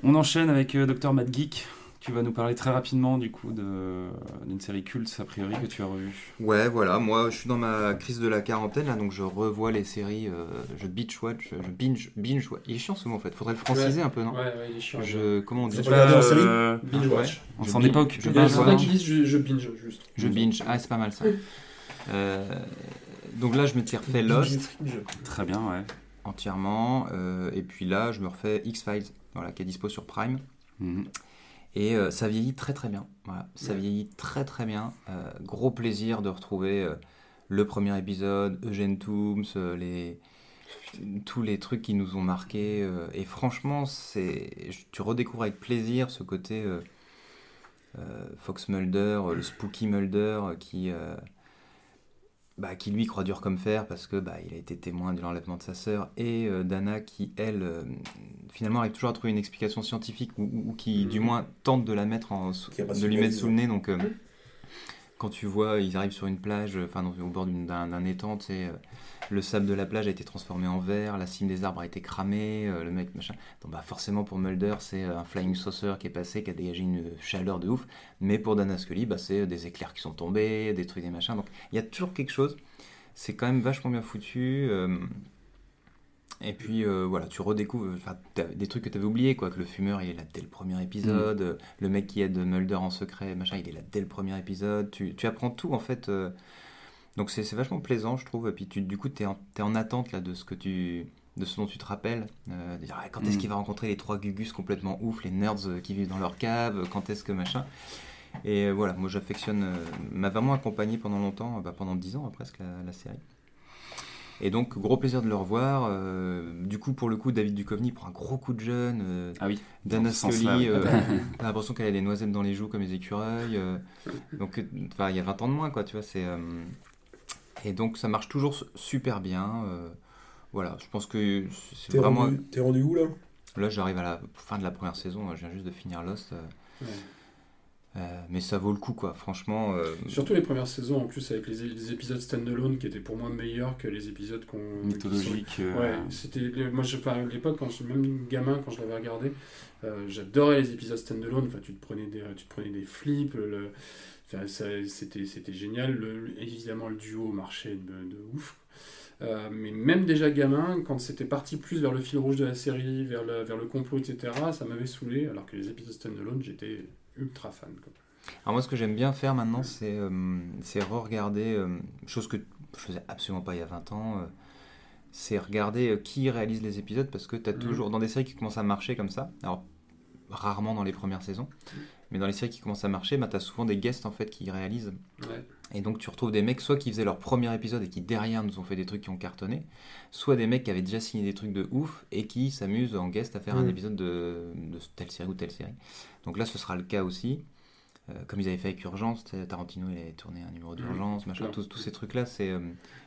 On enchaîne avec euh, Dr. Mad Geek. Tu vas nous parler très rapidement, du coup, d'une série culte, a priori, que tu as revue. Ouais, voilà, moi je suis dans ma crise de la quarantaine là, donc je revois les séries, euh, je binge watch, je binge, binge watch. Il est chiant ce mot en fait, faudrait le franciser un peu, non Ouais, ouais, il est chiant. Je, comment on dit regardez en série Euh, Binge watch. On Je s'en binge- est pas occupé. je je, je binge, juste. Je binge, ah c'est pas mal ça. Euh, donc là je me suis refait Lost Très bien, ouais. entièrement, euh, et puis là je me refais X-Files, voilà, qui est dispo sur Prime. Mhm. Et euh, ça vieillit très très bien. Voilà, ça Ouais. vieillit très très bien. Euh, gros plaisir de retrouver euh, le premier épisode, Eugène les tous les trucs qui nous ont marqués. et franchement, c'est tu redécouvres avec plaisir ce côté Fox Mulder, le spooky Mulder qui bah, qui lui croit dur comme fer parce que bah, il a été témoin de l'enlèvement de sa sœur et euh, Dana qui elle euh, finalement arrive toujours à trouver une explication scientifique ou, ou- ou qui Mhm. du moins tente de la mettre en, de lui mettre sous le nez donc euh, quand tu vois, ils arrivent sur une plage, enfin dans- au bord d'un étang, tu euh, le sable de la plage a été transformé en verre, la cime des arbres a été cramée, euh, le mec machin. Donc bah forcément pour Mulder, c'est euh, un flying saucer qui est passé, qui a dégagé une chaleur de ouf. Mais pour Dana Scully, bah, c'est des éclairs qui sont tombés, des des machins. Donc il y a toujours quelque chose. C'est quand même vachement bien foutu. euh, et puis euh, voilà, tu redécouvres des trucs que tu avais oubliés, quoi. Que le fumeur il est là dès le premier épisode, euh, le mec qui aide Mulder en secret, machin, il est là dès le premier épisode. Tu, tu apprends tout en fait. euh, donc c'est vachement plaisant, je trouve. Et puis tu, du coup, tu es, en attente là, de ce que tu de ce dont tu te rappelles, euh, de dire ah, quand est-ce Mm. qu'il va rencontrer les trois gugus complètement ouf, les nerds qui vivent dans leur cave, quand est-ce que machin. Et voilà, moi j'affectionne, m'a vraiment accompagné pendant longtemps, bah, pendant 10 ans euh, presque la, la série. Et donc gros plaisir de le revoir. euh, du coup pour le coup David Duchovny prend un gros coup de jeune. euh, Ah oui. Dana Scully, euh, *laughs* *laughs* t'as l'impression qu'elle a des noisettes dans les joues comme les écureuils. euh, donc, enfin, il y a 20 ans de moins, quoi, tu vois. C'est, euh, et donc, ça marche toujours su- super bien. euh, voilà, je pense que c'est T'es vraiment. rendu, t'es rendu où là? Là, j'arrive à la fin de la première saison, je viens juste de finir Lost. euh, Ouais. Euh, mais ça vaut le coup, quoi. Franchement. euh, Surtout les premières saisons, en plus, avec les, les épisodes standalone qui étaient pour moi meilleurs que les épisodes qu'on. qui sont- Mythologique. euh, Ouais, c'était moi je enfin, à l'époque quand je même gamin quand je l'avais regardé, j'adorais les épisodes standalone. Enfin, tu te prenais des tu te prenais des flips, le, enfin, c'était c'était génial. Le- évidemment le duo marchait de, de ouf. Euh, mais même déjà gamin, quand c'était parti plus vers le fil rouge de la série, vers le, vers le complot, etc., ça m'avait saoulé. Alors que les épisodes standalone, j'étais ultra fan. quoi. Alors moi, ce que j'aime bien faire maintenant, c'est euh, re-regarder, euh, chose que je faisais absolument pas il y a 20 ans, euh, c'est regarder qui réalise les épisodes, parce que tu as Mhm. toujours, dans des séries qui commencent à marcher comme ça, alors rarement dans les premières saisons, mais dans les séries qui commencent à marcher, bah, tu as souvent des guests en fait qui réalisent. Ouais. Et donc tu retrouves des mecs soit qui faisaient leur premier épisode et qui derrière nous ont fait des trucs qui ont cartonné, soit des mecs qui avaient déjà signé des trucs de ouf et qui s'amusent en guest à faire un Mm. épisode de, de telle série ou telle série. Donc là ce sera le cas aussi. Euh, comme ils avaient fait avec Urgence, Tarantino il avait tourné un numéro d'urgence, machin, Clair. tous, tous ces trucs-là. c'est euh,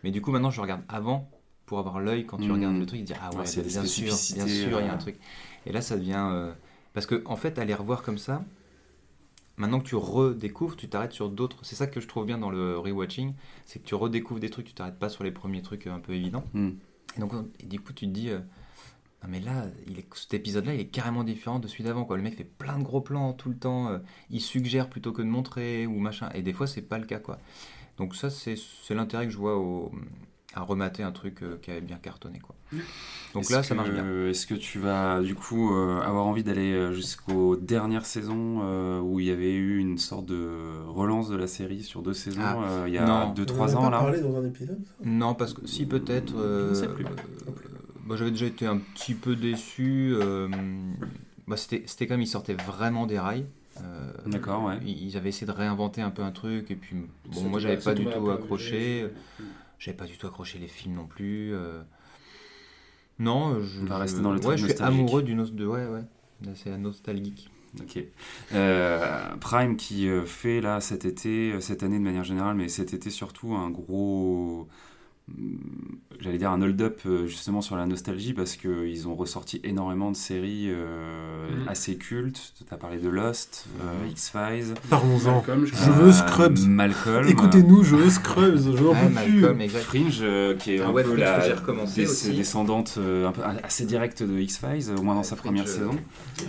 Mais du coup maintenant je regarde avant pour avoir l'œil quand tu Mm. regardes le truc, dire ah ouais, Ouais, bien sûr, bien spécificités, sûr, il y a un truc. Et là ça devient... euh, Parce que en fait les revoir comme ça, maintenant que tu redécouvres, tu t'arrêtes sur d'autres. C'est ça que je trouve bien dans le rewatching, c'est que tu redécouvres des trucs, tu t'arrêtes pas sur les premiers trucs un peu évidents. Hmm. Et donc, et du coup, tu te dis, euh, non mais là, il est, cet épisode-là, il est carrément différent de celui d'avant. Quoi. Le mec fait plein de gros plans tout le temps, euh, il suggère plutôt que de montrer ou machin. Et des fois, c'est pas le cas, quoi. Donc ça, c'est c'est l'intérêt que je vois au, à remater un truc euh, qui avait bien cartonné, quoi. Donc là, ça marche bien. Est-ce que tu vas du coup euh, avoir envie d'aller euh, jusqu'aux dernières saisons euh, où il y avait eu une sorte de relance de la série sur deux saisons Ah, euh, il y a non. 2-3 On en ans pas là parlé dans un épisode ça? Non, parce que si peut-être. euh, Je ne sais plus. euh, bah, J'avais déjà été un petit peu déçu. euh, bah, C'était c'était comme ils sortaient vraiment des rails. euh, D'accord, ouais. Ils avaient essayé de réinventer un peu un truc et puis bon, moi j'avais pas du tout accroché. J'avais pas du tout accroché les films non plus. euh. Non, je, On va rester dans le ouais, je suis amoureux du de ouais ouais. C'est la nostalgique. Ok. Euh, Prime qui euh, fait là cet été, euh, cette année de manière générale, mais cet été surtout un gros, j'allais dire un hold-up euh, justement sur la nostalgie parce qu'ils ont ressorti énormément de séries euh, Mhm. assez cultes. Tu as parlé de Lost, euh, X-Files, Parlons-en. Malcolm, je veux Scrubs. Malcolm. Écoutez-nous, je veux Scrubs, je plus. Malcolm, exact. Fringe, euh, qui est Ah un ouais, peu Fringe la que j'ai recommencé des- aussi. descendante euh, un peu assez directe de X-Files, au moins dans Ouais, sa Fringe, première saison.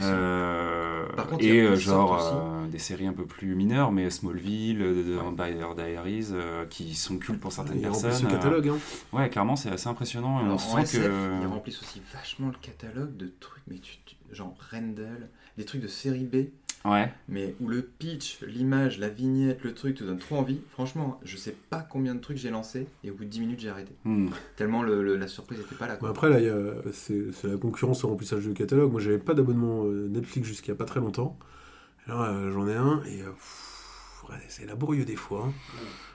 Euh, contre, et genre euh, des séries un peu plus mineures, mais Smallville, The Vampire Diaries, euh, qui sont cultes pour certaines personnes. ce euh, catalogue. Hein. ouais, clairement, c'est assez impressionnant. et Alors, en sent SF, que. ils remplissent aussi vachement le catalogue de trucs, mais tu, tu- genre Rendell, des trucs de série B, Ouais. mais où le pitch, l'image, la vignette, le truc te donne trop envie. Franchement, je sais pas combien de trucs j'ai lancé et au bout de 10 minutes j'ai arrêté. Hmm. Tellement le- le- la surprise était pas là. Après, là, il y a- c'est c'est la concurrence au remplissage de catalogue. Moi, j'avais pas d'abonnement euh, Netflix jusqu'il y a pas très longtemps. Alors, euh, j'en ai un et euh, pff, c'est laborieux des fois. hein.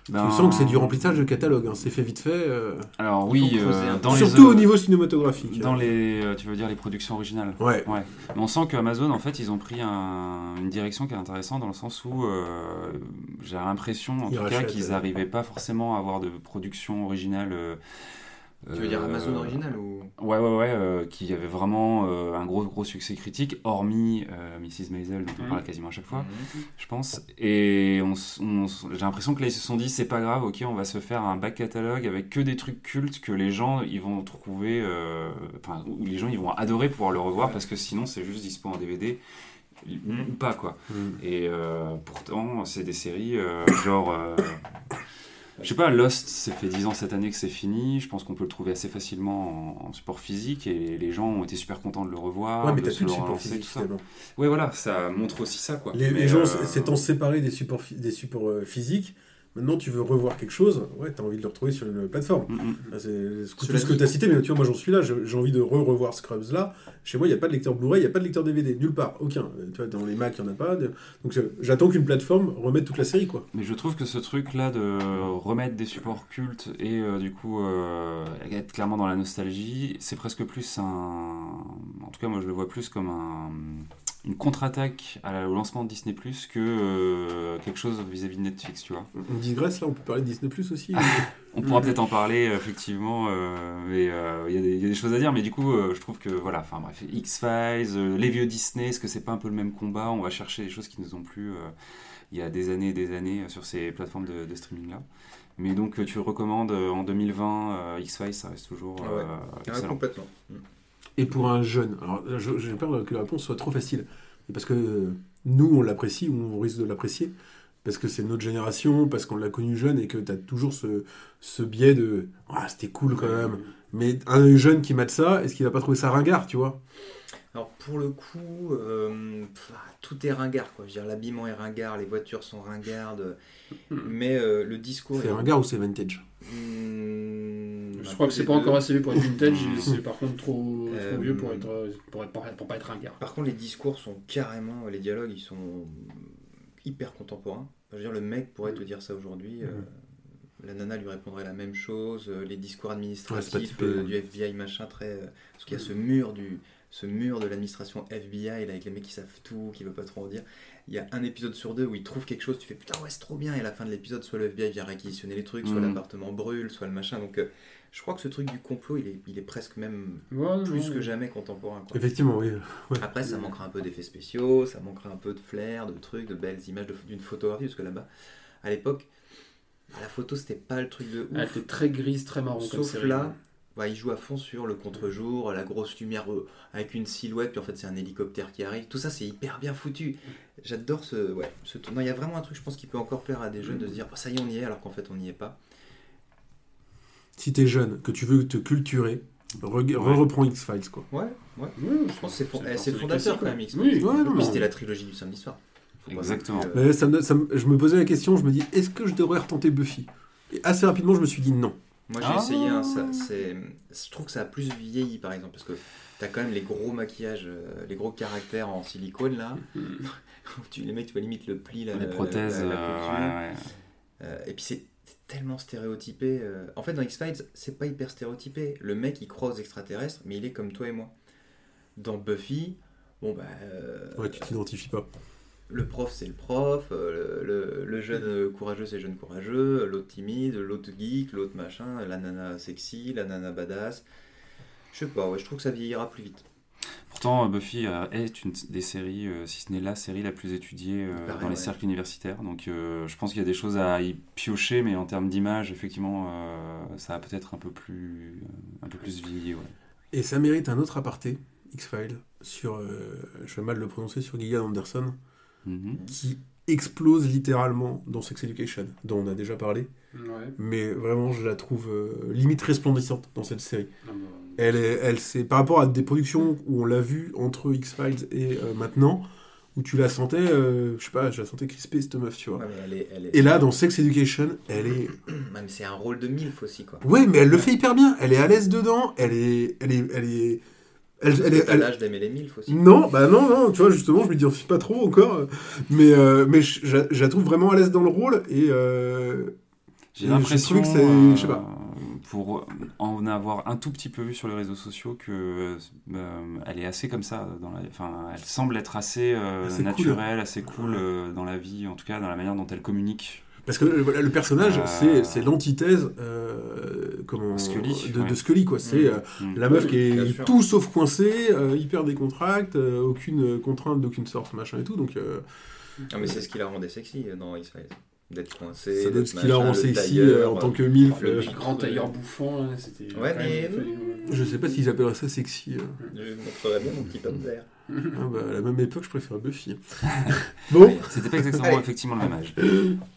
Ben, Tu sens que c'est du remplissage de catalogue. hein. C'est fait vite fait. euh, Alors, oui, euh, les. surtout au niveau cinématographique. Dans hein. les. euh, Tu veux dire les productions originales Ouais. Ouais. Mais on sent qu'Amazon, en fait, ils ont pris un- une direction qui est intéressante dans le sens où euh, j'ai l'impression, en Ils tout cas, qu'ils euh. n'arrivaient pas forcément à avoir de production originale euh, Tu veux dire euh, Amazon original ou Ouais, ouais, ouais, euh, qui avait vraiment euh, un gros, gros succès critique, hormis euh, Mrs. Maisel, dont on Mhm. parle quasiment à chaque fois, Mhm. je pense. Et j'ai l'impression que là, ils se sont dit, c'est pas grave, ok, on va se faire un back catalogue avec que des trucs cultes que les gens, ils vont trouver, enfin, où les gens, ils vont adorer pouvoir le revoir, parce que sinon, c'est juste dispo en DVD, ou, ou pas, quoi. Et euh, pourtant, c'est des séries euh, *coughs* genre. Je sais pas, Lost, ça fait 10 ans cette année que c'est fini. Je pense qu'on peut le trouver assez facilement en, en support physique et les gens ont été super contents de le revoir. Ouais, mais t'as plus de le support physique tout ça. finalement. Ouais, voilà, ça montre aussi ça, quoi. Les, Mais, les gens euh, s'étant séparés des supports, phy- des supports euh, physiques, maintenant tu veux revoir quelque chose, ouais, t'as envie de le retrouver sur une plateforme. mm, mm. C'est tout ce que tu as cité, mais tu vois, moi j'en suis là, j'ai envie de re-revoir Scrubs là. Chez moi, il n'y a pas de lecteur Blu-ray, il n'y a pas de lecteur DVD, nulle part, aucun. Euh, Tu vois, dans les Mac, il n'y en a pas. de- Donc j'attends qu'une plateforme remette toute la série, quoi. Mais je trouve que ce truc-là de remettre des supports cultes et euh, du coup euh, être clairement dans la nostalgie, c'est presque plus un. En tout cas, moi je le vois plus comme un- une contre-attaque au lancement de Disney Plus que euh, quelque chose vis-à-vis de Netflix, tu vois. On digresse là, on peut parler de Disney Plus aussi. *laughs* On pourra peut-être en parler, euh, effectivement, euh, mais euh, il y, a des- il y a des choses à dire, mais du coup, euh, je trouve que, voilà, enfin bref, X-Files, euh, les vieux Disney, est-ce que c'est pas un peu le même combat? On va chercher des choses qui nous ont plu euh, il y a des années et des années sur ces plateformes de, de streaming-là. Mais donc, tu recommandes euh, en 2020, euh, X-Files, ça reste toujours Ah ouais. Ah, excellent. complètement. Et pour un jeune, alors j'ai peur que la réponse soit trop facile. Parce que euh, nous, on l'apprécie ou on risque de l'apprécier. Parce que c'est notre génération, parce qu'on l'a connu jeune et que tu as toujours ce, ce biais de Ah, c'était cool quand même. Mais un jeune qui mate ça, est-ce qu'il va pas trouver ça ringard, tu vois? Alors pour le coup, euh, pff, tout est ringard. Quoi. Je veux dire, l'habillement est ringard, les voitures sont ringardes, mais euh, le discours C'est est ringard ou c'est vintage? Hmm, Je un crois que c'est pas deux. encore assez vieux pour être vintage, et c'est par contre trop, trop vieux pour, être, pour, être, pour pas être ringard. Par contre, les discours sont carrément, les dialogues, ils sont hyper contemporains. Je veux dire, le mec pourrait te dire ça aujourd'hui. euh, la nana lui répondrait la même chose. euh, les discours administratifs euh, hein. du FBI, machin, très. parce qu'il y a ce mur du. Ce mur de l'administration FBI, là, avec les mecs qui savent tout, qui veulent pas trop en dire. Il y a un épisode sur deux où ils trouvent quelque chose, tu fais putain, ouais, c'est trop bien. Et à la fin de l'épisode, soit le FBI vient réquisitionner les trucs, soit Mhm. l'appartement brûle, soit le machin. Donc, euh, je crois que ce truc du complot, il est, il est presque même Ouais, plus que jamais contemporain. quoi. Effectivement, oui. Après, ça manquera un peu d'effets spéciaux, ça manquera un peu de flair, de trucs, de belles images, d'une photographie, parce que là-bas, à l'époque, la photo, c'était pas le truc de ouf. Elle était très grise, très marron comme Sauf là, bah, il joue à fond sur le contre-jour, la grosse lumière euh, avec une silhouette, puis en fait, c'est un hélicoptère qui arrive. Tout ça, c'est hyper bien foutu. J'adore ce. Ouais, ce tournoi. Il y a vraiment un truc, je pense, qui peut encore plaire à des jeunes de se dire, Oh, ça y est, on y est, alors qu'en fait, on n'y est pas. Si t'es jeune, que tu veux te culturer, re- re-reprends X-Files, quoi. Ouais, ouais. Je pense que c'est eh, fondateur quand même, ouais. X. Oui, c'était la trilogie du samedi soir. Faut Exactement. euh, Mais ça me- ça me- je me posais la question, je me dis, est-ce que je devrais retenter Buffy? Et assez rapidement, je me suis dit non. Moi j'ai Ah. essayé, hein, ça, c'est, je trouve que ça a plus vieilli par exemple, parce que t'as quand même les gros maquillages, euh, les gros caractères en silicone là, *laughs* tu, les mecs tu vois limite le pli, là, Les la- prothèses, la- la euh, couture. ouais, ouais. Euh, et puis c'est c'est tellement stéréotypé. En fait dans X-Files c'est pas hyper stéréotypé, le mec il croit aux extraterrestres mais il est comme toi et moi. Dans Buffy, bon bah... euh, Ouais, tu t'identifies pas. Le prof c'est le prof, euh, le, le- le jeune euh, courageux c'est le jeune courageux, l'autre timide, l'autre geek, l'autre machin, la nana sexy, la nana badass. Je sais pas, ouais, je trouve que ça vieillira plus vite. Pourtant, Buffy euh, est une des séries, euh, si ce n'est la série la plus étudiée euh, Pareil, dans les ouais. cercles universitaires. Donc, euh, je pense qu'il y a des choses à y piocher, mais en termes d'image, effectivement, euh, ça a peut-être un peu plus, euh, un peu plus vieilli. Ouais. Et ça mérite un autre aparté, X-Files, sur, euh, je vais mal le prononcer, sur Gillian Anderson, Mhm. qui explose littéralement dans Sex Education, dont on a déjà parlé. Ouais. Mais vraiment, je la trouve euh, limite resplendissante dans cette série. Ah bah, Elle, est, elle, c'est par rapport à des productions où on l'a vue entre X-Files et euh, maintenant, où tu la sentais, euh, je sais pas, je la sentais crispée cette meuf, tu vois. Ouais, mais elle est, elle est- Et là, dans Sex Education, elle est. *clears throat* Mais c'est un rôle de MILF aussi, quoi. Ouais, mais elle le fait hyper bien. Elle est à l'aise dedans. Elle est. Elle est. Elle est. Elle, elle elle- l'âge d'aimer les MILF aussi. Non, bah non, non, tu vois, justement, je m'identifie pas trop encore. Mais, euh, mais je, je- je la trouve vraiment à l'aise dans le rôle. Et. euh, J'ai l'impression, que c'est- euh, je sais pas. pour en avoir un tout petit peu vu sur les réseaux sociaux, que euh, elle est assez comme ça. Dans la, enfin, elle semble être assez, euh, Assez cool. naturelle, assez cool euh, dans la vie, en tout cas dans la manière dont elle communique. Parce que le, le personnage, Euh. c'est, c'est l'antithèse euh, comment Scully, de, ouais. de Scully quoi. C'est euh, Mm. la meuf Oui, qui est tout sauf coincée, euh, hyper décontracte, euh, aucune contrainte d'aucune sorte, machin et tout. Donc euh, Non, mais c'est ce qui la rendait sexy euh, dans X-Files. D'être coincé. ça donne d'être ce qui la machin, rend le sexy euh, en tant que milf. le euh, Le grand tailleur bouffant, là, c'était. Ouais, mais- fait- je sais pas s'ils appelleraient ça sexy. euh. Je montrerai bien mon petit homme vert. Ah bah, à la même époque, je préfère Buffy. *laughs* bon, C'était pas exactement Allez. effectivement le même âge.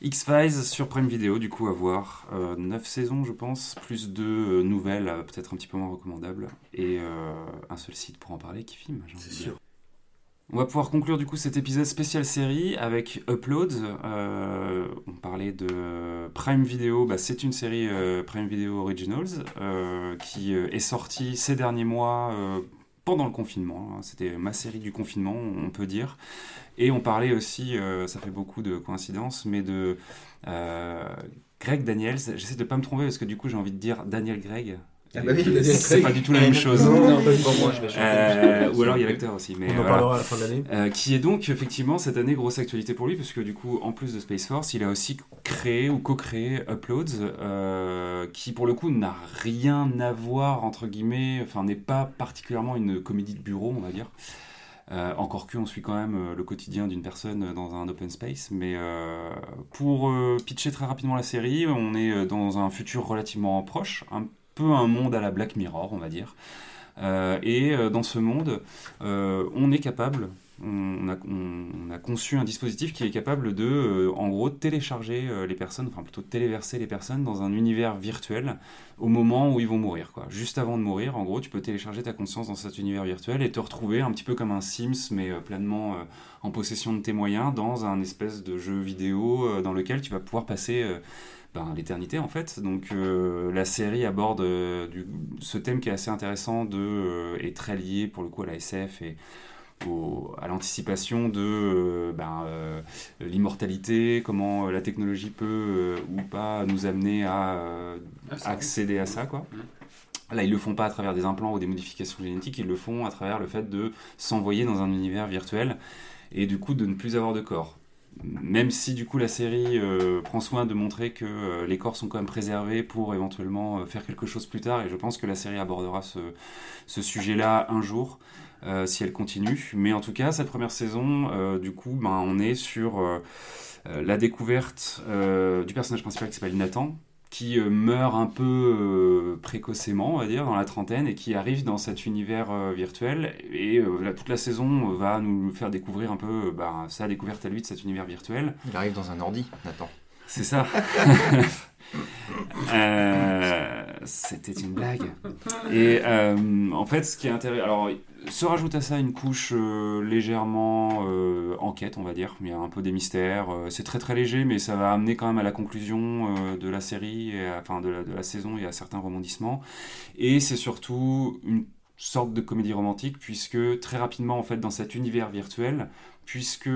X-Files sur Prime Video, du coup, à voir. 9 saisons, je pense, plus deux euh, nouvelles, euh, peut-être un petit peu moins recommandables. Et euh, un seul site pour en parler qui filme. j'ai envie c'est de dire. sûr. On va pouvoir conclure du coup cet épisode spécial série avec Upload. Euh, on parlait de Prime Video, bah, c'est une série euh, Prime Video Originals euh, qui euh, est sortie ces derniers mois euh, pendant le confinement. hein. C'était ma série du confinement, on peut dire. Et on parlait aussi, euh, ça fait beaucoup de coïncidences, mais de euh, Greg Daniels. J'essaie de pas me tromper parce que du coup j'ai envie de dire Daniel Greg. Ah bah oui, c'est pas du tout la même chose. Non, Non, pas du bon, tout. moi je vais changer. Euh, ou alors il y a l'acteur aussi. Mais On en voilà. parlera à la fin de l'année. Euh, qui est donc effectivement cette année grosse actualité pour lui, parce que du coup, en plus de Space Force, il a aussi créé ou co-créé Uploads, euh, qui pour le coup n'a rien à voir, entre guillemets, enfin n'est pas particulièrement une comédie de bureau, on va dire. Euh, encore que on suit quand même euh, le quotidien d'une personne dans un open space, mais euh, pour euh, pitcher très rapidement la série, on est euh, dans un futur relativement proche, un peu un monde à la Black Mirror, on va dire. Euh, et euh, dans ce monde, euh, on est capable, on a, on- on a conçu un dispositif qui est capable de, en gros, télécharger les personnes, enfin plutôt téléverser les personnes dans un univers virtuel au moment où ils vont mourir. Quoi. Juste avant de mourir, en gros, tu peux télécharger ta conscience dans cet univers virtuel et te retrouver un petit peu comme un Sims, mais pleinement en possession de tes moyens, dans un espèce de jeu vidéo dans lequel tu vas pouvoir passer ben, l'éternité en fait. Donc euh, la série aborde euh, du- ce thème qui est assez intéressant de, euh, et très lié pour le coup à la SF et au- à l'anticipation de ben, l'immortalité, comment la technologie peut ou pas nous amener à Ah, accéder à ça. Quoi. Là, ils le font pas à travers des implants ou des modifications génétiques, ils le font à travers le fait de s'envoyer dans un univers virtuel et du coup de ne plus avoir de corps. Même si du coup la série euh, prend soin de montrer que euh, les corps sont quand même préservés pour éventuellement euh, faire quelque chose plus tard, et je pense que la série abordera ce, sujet-là un jour si elle continue. Mais en tout cas, cette première saison, du coup, ben, on est sur la découverte du personnage principal qui s'appelle Nathan, qui euh, meurt un peu euh, précocement, on va dire, dans la trentaine, et qui arrive dans cet univers euh, virtuel. Et là, toute la saison va nous faire découvrir un peu ben, sa découverte à lui de cet univers virtuel. Il arrive dans un ordi, Nathan. C'est ça. *laughs* *laughs* Euh, C'était une blague. Et euh, en fait, ce qui est intéressant, alors se rajoute à ça une couche euh, légèrement euh, enquête, on va dire. Il y a un peu des mystères. c'est très très léger, mais ça va amener quand même à la conclusion de la série, enfin de la, de la saison et à certains rebondissements. Et c'est surtout une sorte de comédie romantique, puisque très rapidement, en fait, dans cet univers virtuel, puisque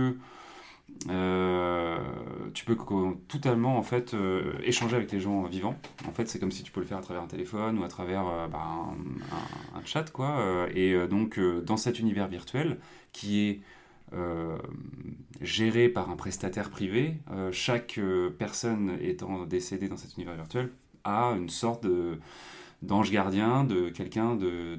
tu peux totalement en fait euh, échanger avec les gens vivants. En fait, c'est comme si tu peux le faire à travers un téléphone ou à travers euh, bah, un, chat, quoi. Euh, Et euh, donc, euh, dans cet univers virtuel qui est euh, géré par un prestataire privé, euh, chaque euh, personne étant décédée dans cet univers virtuel a une sorte de d'ange gardien, de quelqu'un de,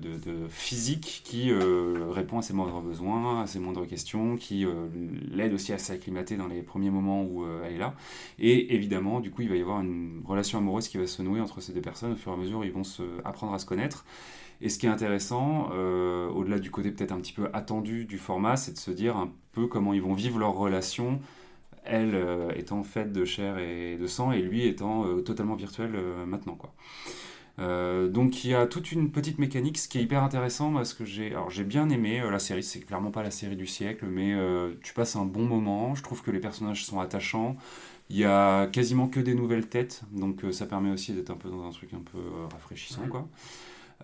physique qui euh, répond à ses moindres besoins, à ses moindres questions, qui euh, l'aide aussi à s'acclimater dans les premiers moments où euh, elle est là. Et évidemment, du coup, il va y avoir une relation amoureuse qui va se nouer entre ces deux personnes au fur et à mesure ils vont se apprendre à se connaître. Et ce qui est intéressant, au-delà du côté peut-être un petit peu attendu du format, c'est de se dire un peu comment ils vont vivre leur relation, elle étant faite de chair et de sang, et lui étant totalement virtuel maintenant. quoi. Euh, donc il y a toute une petite mécanique, ce qui est hyper intéressant parce que j'ai, alors j'ai bien aimé euh, la série. C'est clairement pas la série du siècle, mais euh, tu passes un bon moment. Je trouve que les personnages sont attachants. Il y a quasiment que des nouvelles têtes, donc ça permet aussi d'être un peu dans un truc un peu rafraîchissant, quoi.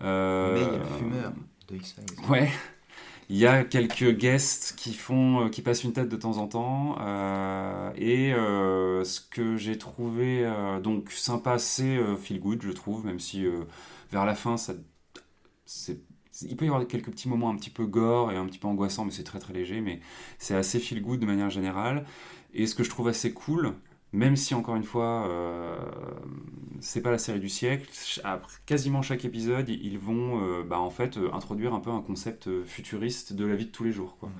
Mais il y a le fumeur de X-Files. Ouais. Il y a quelques guests qui font, euh, qui passent une tête de temps en temps. euh, et euh, ce que j'ai trouvé donc sympa, c'est feel good, je trouve, même si vers la fin, ça, c'est, il peut y avoir quelques petits moments un petit peu gore et un petit peu angoissants, mais c'est très très léger. Mais c'est assez feel good de manière générale. Et ce que je trouve assez cool, même si encore une fois, euh, c'est pas la série du siècle, quasiment chaque épisode, ils vont euh, bah, en fait euh, introduire un peu un concept futuriste de la vie de tous les jours. Quoi.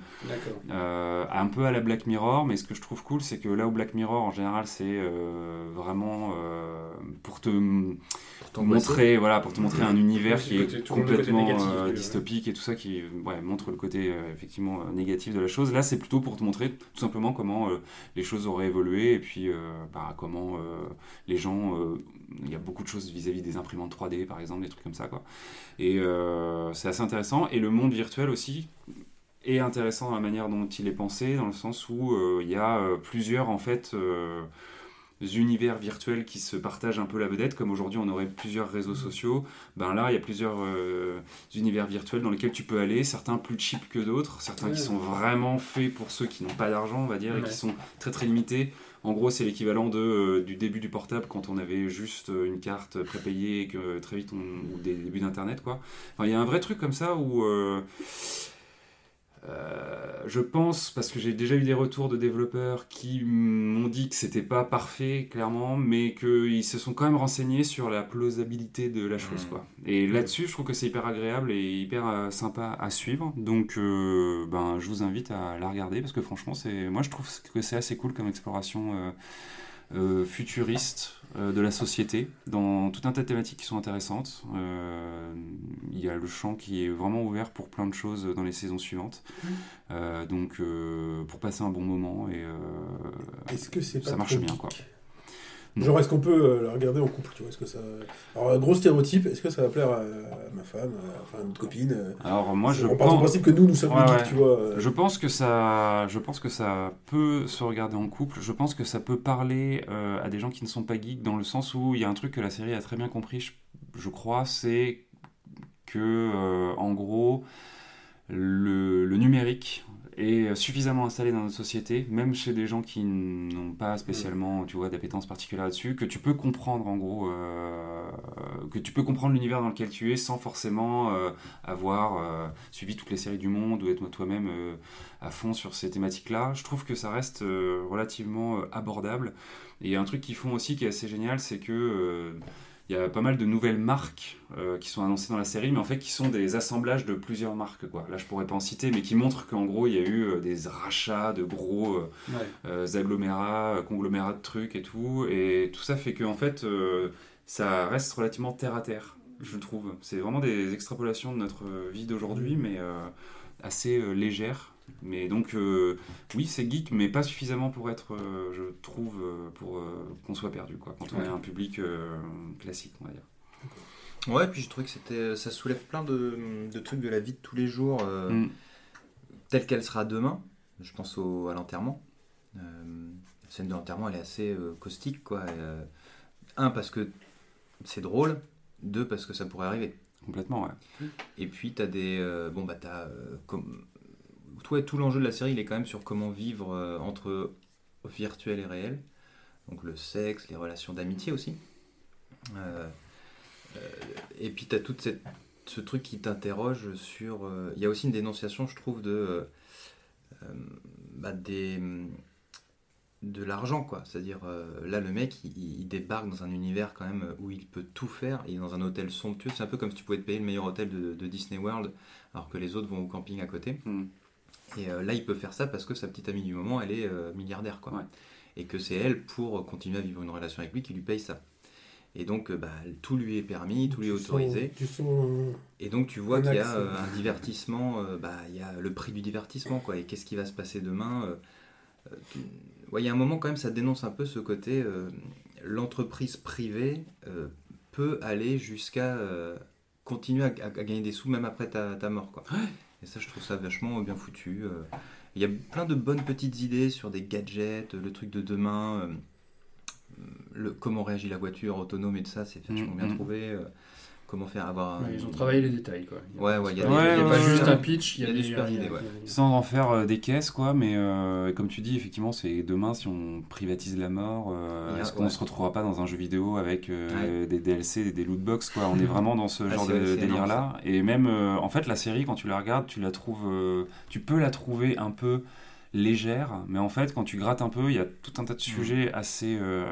Euh, un peu à la Black Mirror, mais ce que je trouve cool, c'est que là où Black Mirror en général, c'est vraiment euh, pour te Pour montrer, voilà, pour te montrer un univers qui est complètement négatif, euh, dystopique et tout ça, qui ouais, montre le côté euh, effectivement euh, négatif de la chose. Là, c'est plutôt pour te montrer tout simplement comment euh, les choses auraient évolué et puis euh, bah, comment euh, les gens. euh, il y a beaucoup de choses vis-à-vis des imprimantes 3D, par exemple, des trucs comme ça, quoi. Et c'est assez intéressant. Et le monde virtuel aussi est intéressant dans la manière dont il est pensé, dans le sens où il y a plusieurs en fait univers virtuels qui se partagent un peu la vedette, comme aujourd'hui on aurait plusieurs réseaux sociaux. Ben là, il y a plusieurs euh, univers virtuels dans lesquels tu peux aller, certains plus cheap que d'autres, certains qui sont vraiment faits pour ceux qui n'ont pas d'argent, on va dire, et qui sont très très limités. En gros, c'est l'équivalent euh, du début du portable quand on avait juste euh, une carte prépayée et que très vite on, ou des débuts d'internet quoi. Enfin, il y a un vrai truc comme ça où euh, je pense, parce que j'ai déjà eu des retours de développeurs qui m'ont dit que c'était pas parfait, clairement, mais qu'ils se sont quand même renseignés sur la plausibilité de la chose, Mhm. quoi. Et là-dessus, je trouve que c'est hyper agréable et hyper euh, sympa à suivre. Donc, euh, ben, je vous invite à la regarder parce que franchement, c'est, moi, je trouve que c'est assez cool comme exploration. futuriste de la société dans tout un tas de thématiques qui sont intéressantes. Euh, il y a le champ qui est vraiment ouvert pour plein de choses dans les saisons suivantes. Euh, donc euh, pour passer un bon moment et euh, Est-ce que c'est pas Ça marche bien, quoi. Genre, est-ce qu'on peut euh, la regarder en couple tu vois, est-ce que ça... Alors, un gros stéréotype, est-ce que ça va plaire à, ma femme, à, enfin, à notre copine euh, alors moi je On part du pense principe que nous, nous sommes Ouais, geeks, ouais. tu vois. euh, Je pense que ça, je pense que ça peut se regarder en couple. Je pense que ça peut parler euh, à des gens qui ne sont pas geeks dans le sens où il y a un truc que la série a très bien compris, je, je crois, c'est que euh, en gros le, le numérique est suffisamment installé dans notre société, même chez des gens qui n'ont pas spécialement, tu vois, d'appétence particulière là-dessus, que tu peux comprendre en gros, euh, que tu peux comprendre l'univers dans lequel tu es sans forcément euh, avoir euh, suivi toutes les séries du monde ou être toi-même euh, à fond sur ces thématiques-là. Je trouve que ça reste euh, relativement euh, abordable. Et un truc qu'ils font aussi qui est assez génial, c'est que euh, il y a pas mal de nouvelles marques euh, qui sont annoncées dans la série, mais en fait qui sont des assemblages de plusieurs marques. Quoi. Là, je pourrais pas en citer, mais qui montrent qu'en gros, il y a eu euh, des rachats de gros euh, Ouais. agglomérats, conglomérats de trucs et tout. Et tout ça fait que en fait, ça reste relativement terre à terre, je trouve. C'est vraiment des extrapolations de notre vie d'aujourd'hui, mais assez légères. Mais donc, euh, oui, c'est geek, mais pas suffisamment pour être, euh, je trouve, euh, pour qu'on soit perdu, quoi, quand on est un public classique, on va dire. Ouais, puis je trouvais que c'était, ça soulève plein de, de trucs de la vie de tous les jours, Mm. telle qu'elle sera demain. Je pense au, à l'enterrement. La scène de l'enterrement, elle est assez caustique, quoi. Et, un, parce que c'est drôle. Deux, parce que ça pourrait arriver. Complètement, ouais. Et puis, t'as des. euh, bon, bah, t'as. euh, comme, tout l'enjeu de la série, il est quand même sur comment vivre euh, entre virtuel et réel. Donc, le sexe, les relations d'amitié aussi. Euh, euh, et puis, t'as tout cette, ce truc qui t'interroge sur. Il y a aussi une dénonciation, je trouve, de. bah, des de l'argent quoi c'est à dire là le mec il, débarque dans un univers quand même où il peut tout faire il est dans un hôtel somptueux c'est un peu comme si tu pouvais te payer le meilleur hôtel de, Disney World alors que les autres vont au camping à côté Mm. Et euh, là il peut faire ça parce que sa petite amie du moment elle est euh, milliardaire quoi Ouais. et que c'est elle pour continuer à vivre une relation avec lui qui lui paye ça et donc euh, bah, tout lui est permis tout lui est sens- autorisé et donc tu vois qu'il y a euh, un divertissement, euh, bah, il y a le prix du divertissement, quoi. Et qu'est-ce qui va se passer demain tu- ouais, Il y a un moment quand même, ça dénonce un peu ce côté, l'entreprise privée peut aller jusqu'à continuer à, à- à gagner des sous même après ta, ta mort, quoi. Et ça, je trouve ça vachement bien foutu. euh. Il y a plein de bonnes petites idées sur des gadgets, le truc de demain. euh, le, comment réagit la voiture autonome et de ça, c'est vachement Mm, bien mm. trouvé. Comment faire avoir Ouais, ils ont travaillé les détails, quoi. Il Ouais, pas- ouais, il y a des- pas- ouais, y a ouais, pas ouais, juste ouais. un pitch, il y a, Il y a des super idées, Sans en faire euh, des caisses, quoi, mais euh, comme tu dis, effectivement, c'est demain, si on privatise la mort, euh, est-ce qu'on ouais. se retrouvera pas dans un jeu vidéo avec euh, Ouais. des DLC, des, des loot box, quoi? On est *laughs* vraiment dans ce Ah, genre de énorme, délire-là. Et même, euh, en fait, la série, quand tu la regardes, tu la trouves, euh, tu peux la trouver un peu légère, mais en fait, quand tu grattes un peu, il y a tout un tas Mm. de sujets assez euh,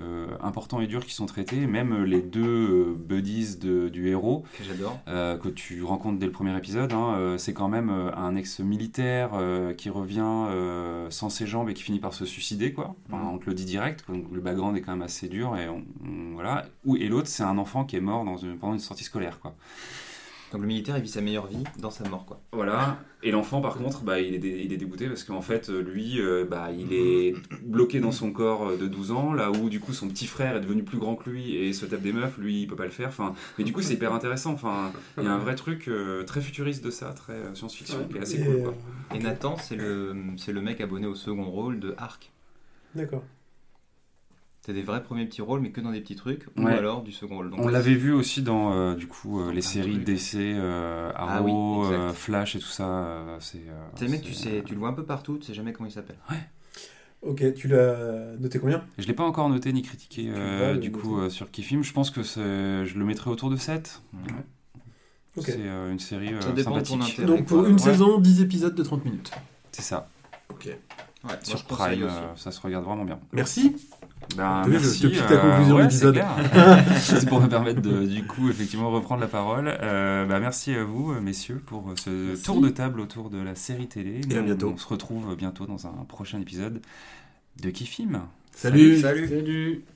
euh, importants et durs qui sont traités. Même les deux euh, buddies de- du héros Que j'adore. euh, que tu rencontres dès le premier épisode, hein, euh, c'est quand même euh, un ex-militaire euh, qui revient euh, sans ses jambes et qui finit par se suicider, quoi. Enfin, Mhm. On te le dit direct, donc le background est quand même assez dur et on- on- voilà. Et l'autre, c'est un enfant qui est mort dans une- pendant une sortie scolaire, quoi. Donc le militaire, il vit sa meilleure vie dans sa mort, quoi. Voilà. Et l'enfant, par contre, bah, il, est dé- il est dégoûté parce qu'en fait, euh, lui, euh, bah, il est bloqué dans son corps euh, de 12 ans, là où du coup son petit frère est devenu plus grand que lui et se tape des meufs, lui, il peut pas le faire. Enfin, mais du coup, c'est hyper intéressant. Enfin, il y a un vrai truc euh, très futuriste de ça, très euh, science-fiction, qui est assez Et, cool. Quoi. Et Nathan, c'est le, c'est le mec abonné au second rôle de Arc. D'accord. C'est des vrais premiers petits rôles, mais que dans des petits trucs, ou Ouais. alors du second rôle. Donc, On ouais, l'avait vu aussi dans euh, du coup euh, les séries. DC, euh, Ah oui, Arrow, euh, Flash et tout ça. euh, c'est. euh, mec, tu, sais, tu le vois un peu partout, tu sais jamais comment il s'appelle. Ok, tu l'as noté combien? Je l'ai pas encore noté ni critiqué euh, du coup euh, sur Kifim. Je pense que je le mettrai autour de 7. Ok. C'est euh, une série euh, Ça dépend de ton sympathique. intérêt. Donc pour une Ouais. saison, 10 épisodes de 30 minutes. C'est ça. Ok. Ouais, Sur Prime, euh, ça se regarde vraiment bien. Merci. Ben, Oui, je merci. te la conclusion de ouais, l'épisode. *laughs* *laughs* c'est pour me permettre de, du coup, effectivement, reprendre la parole. Euh, bah, merci à vous, euh, messieurs, pour ce Merci. tour de table autour de la série télé. Et à bientôt. On se retrouve bientôt dans un prochain épisode de Kifim. Salut. Salut. Salut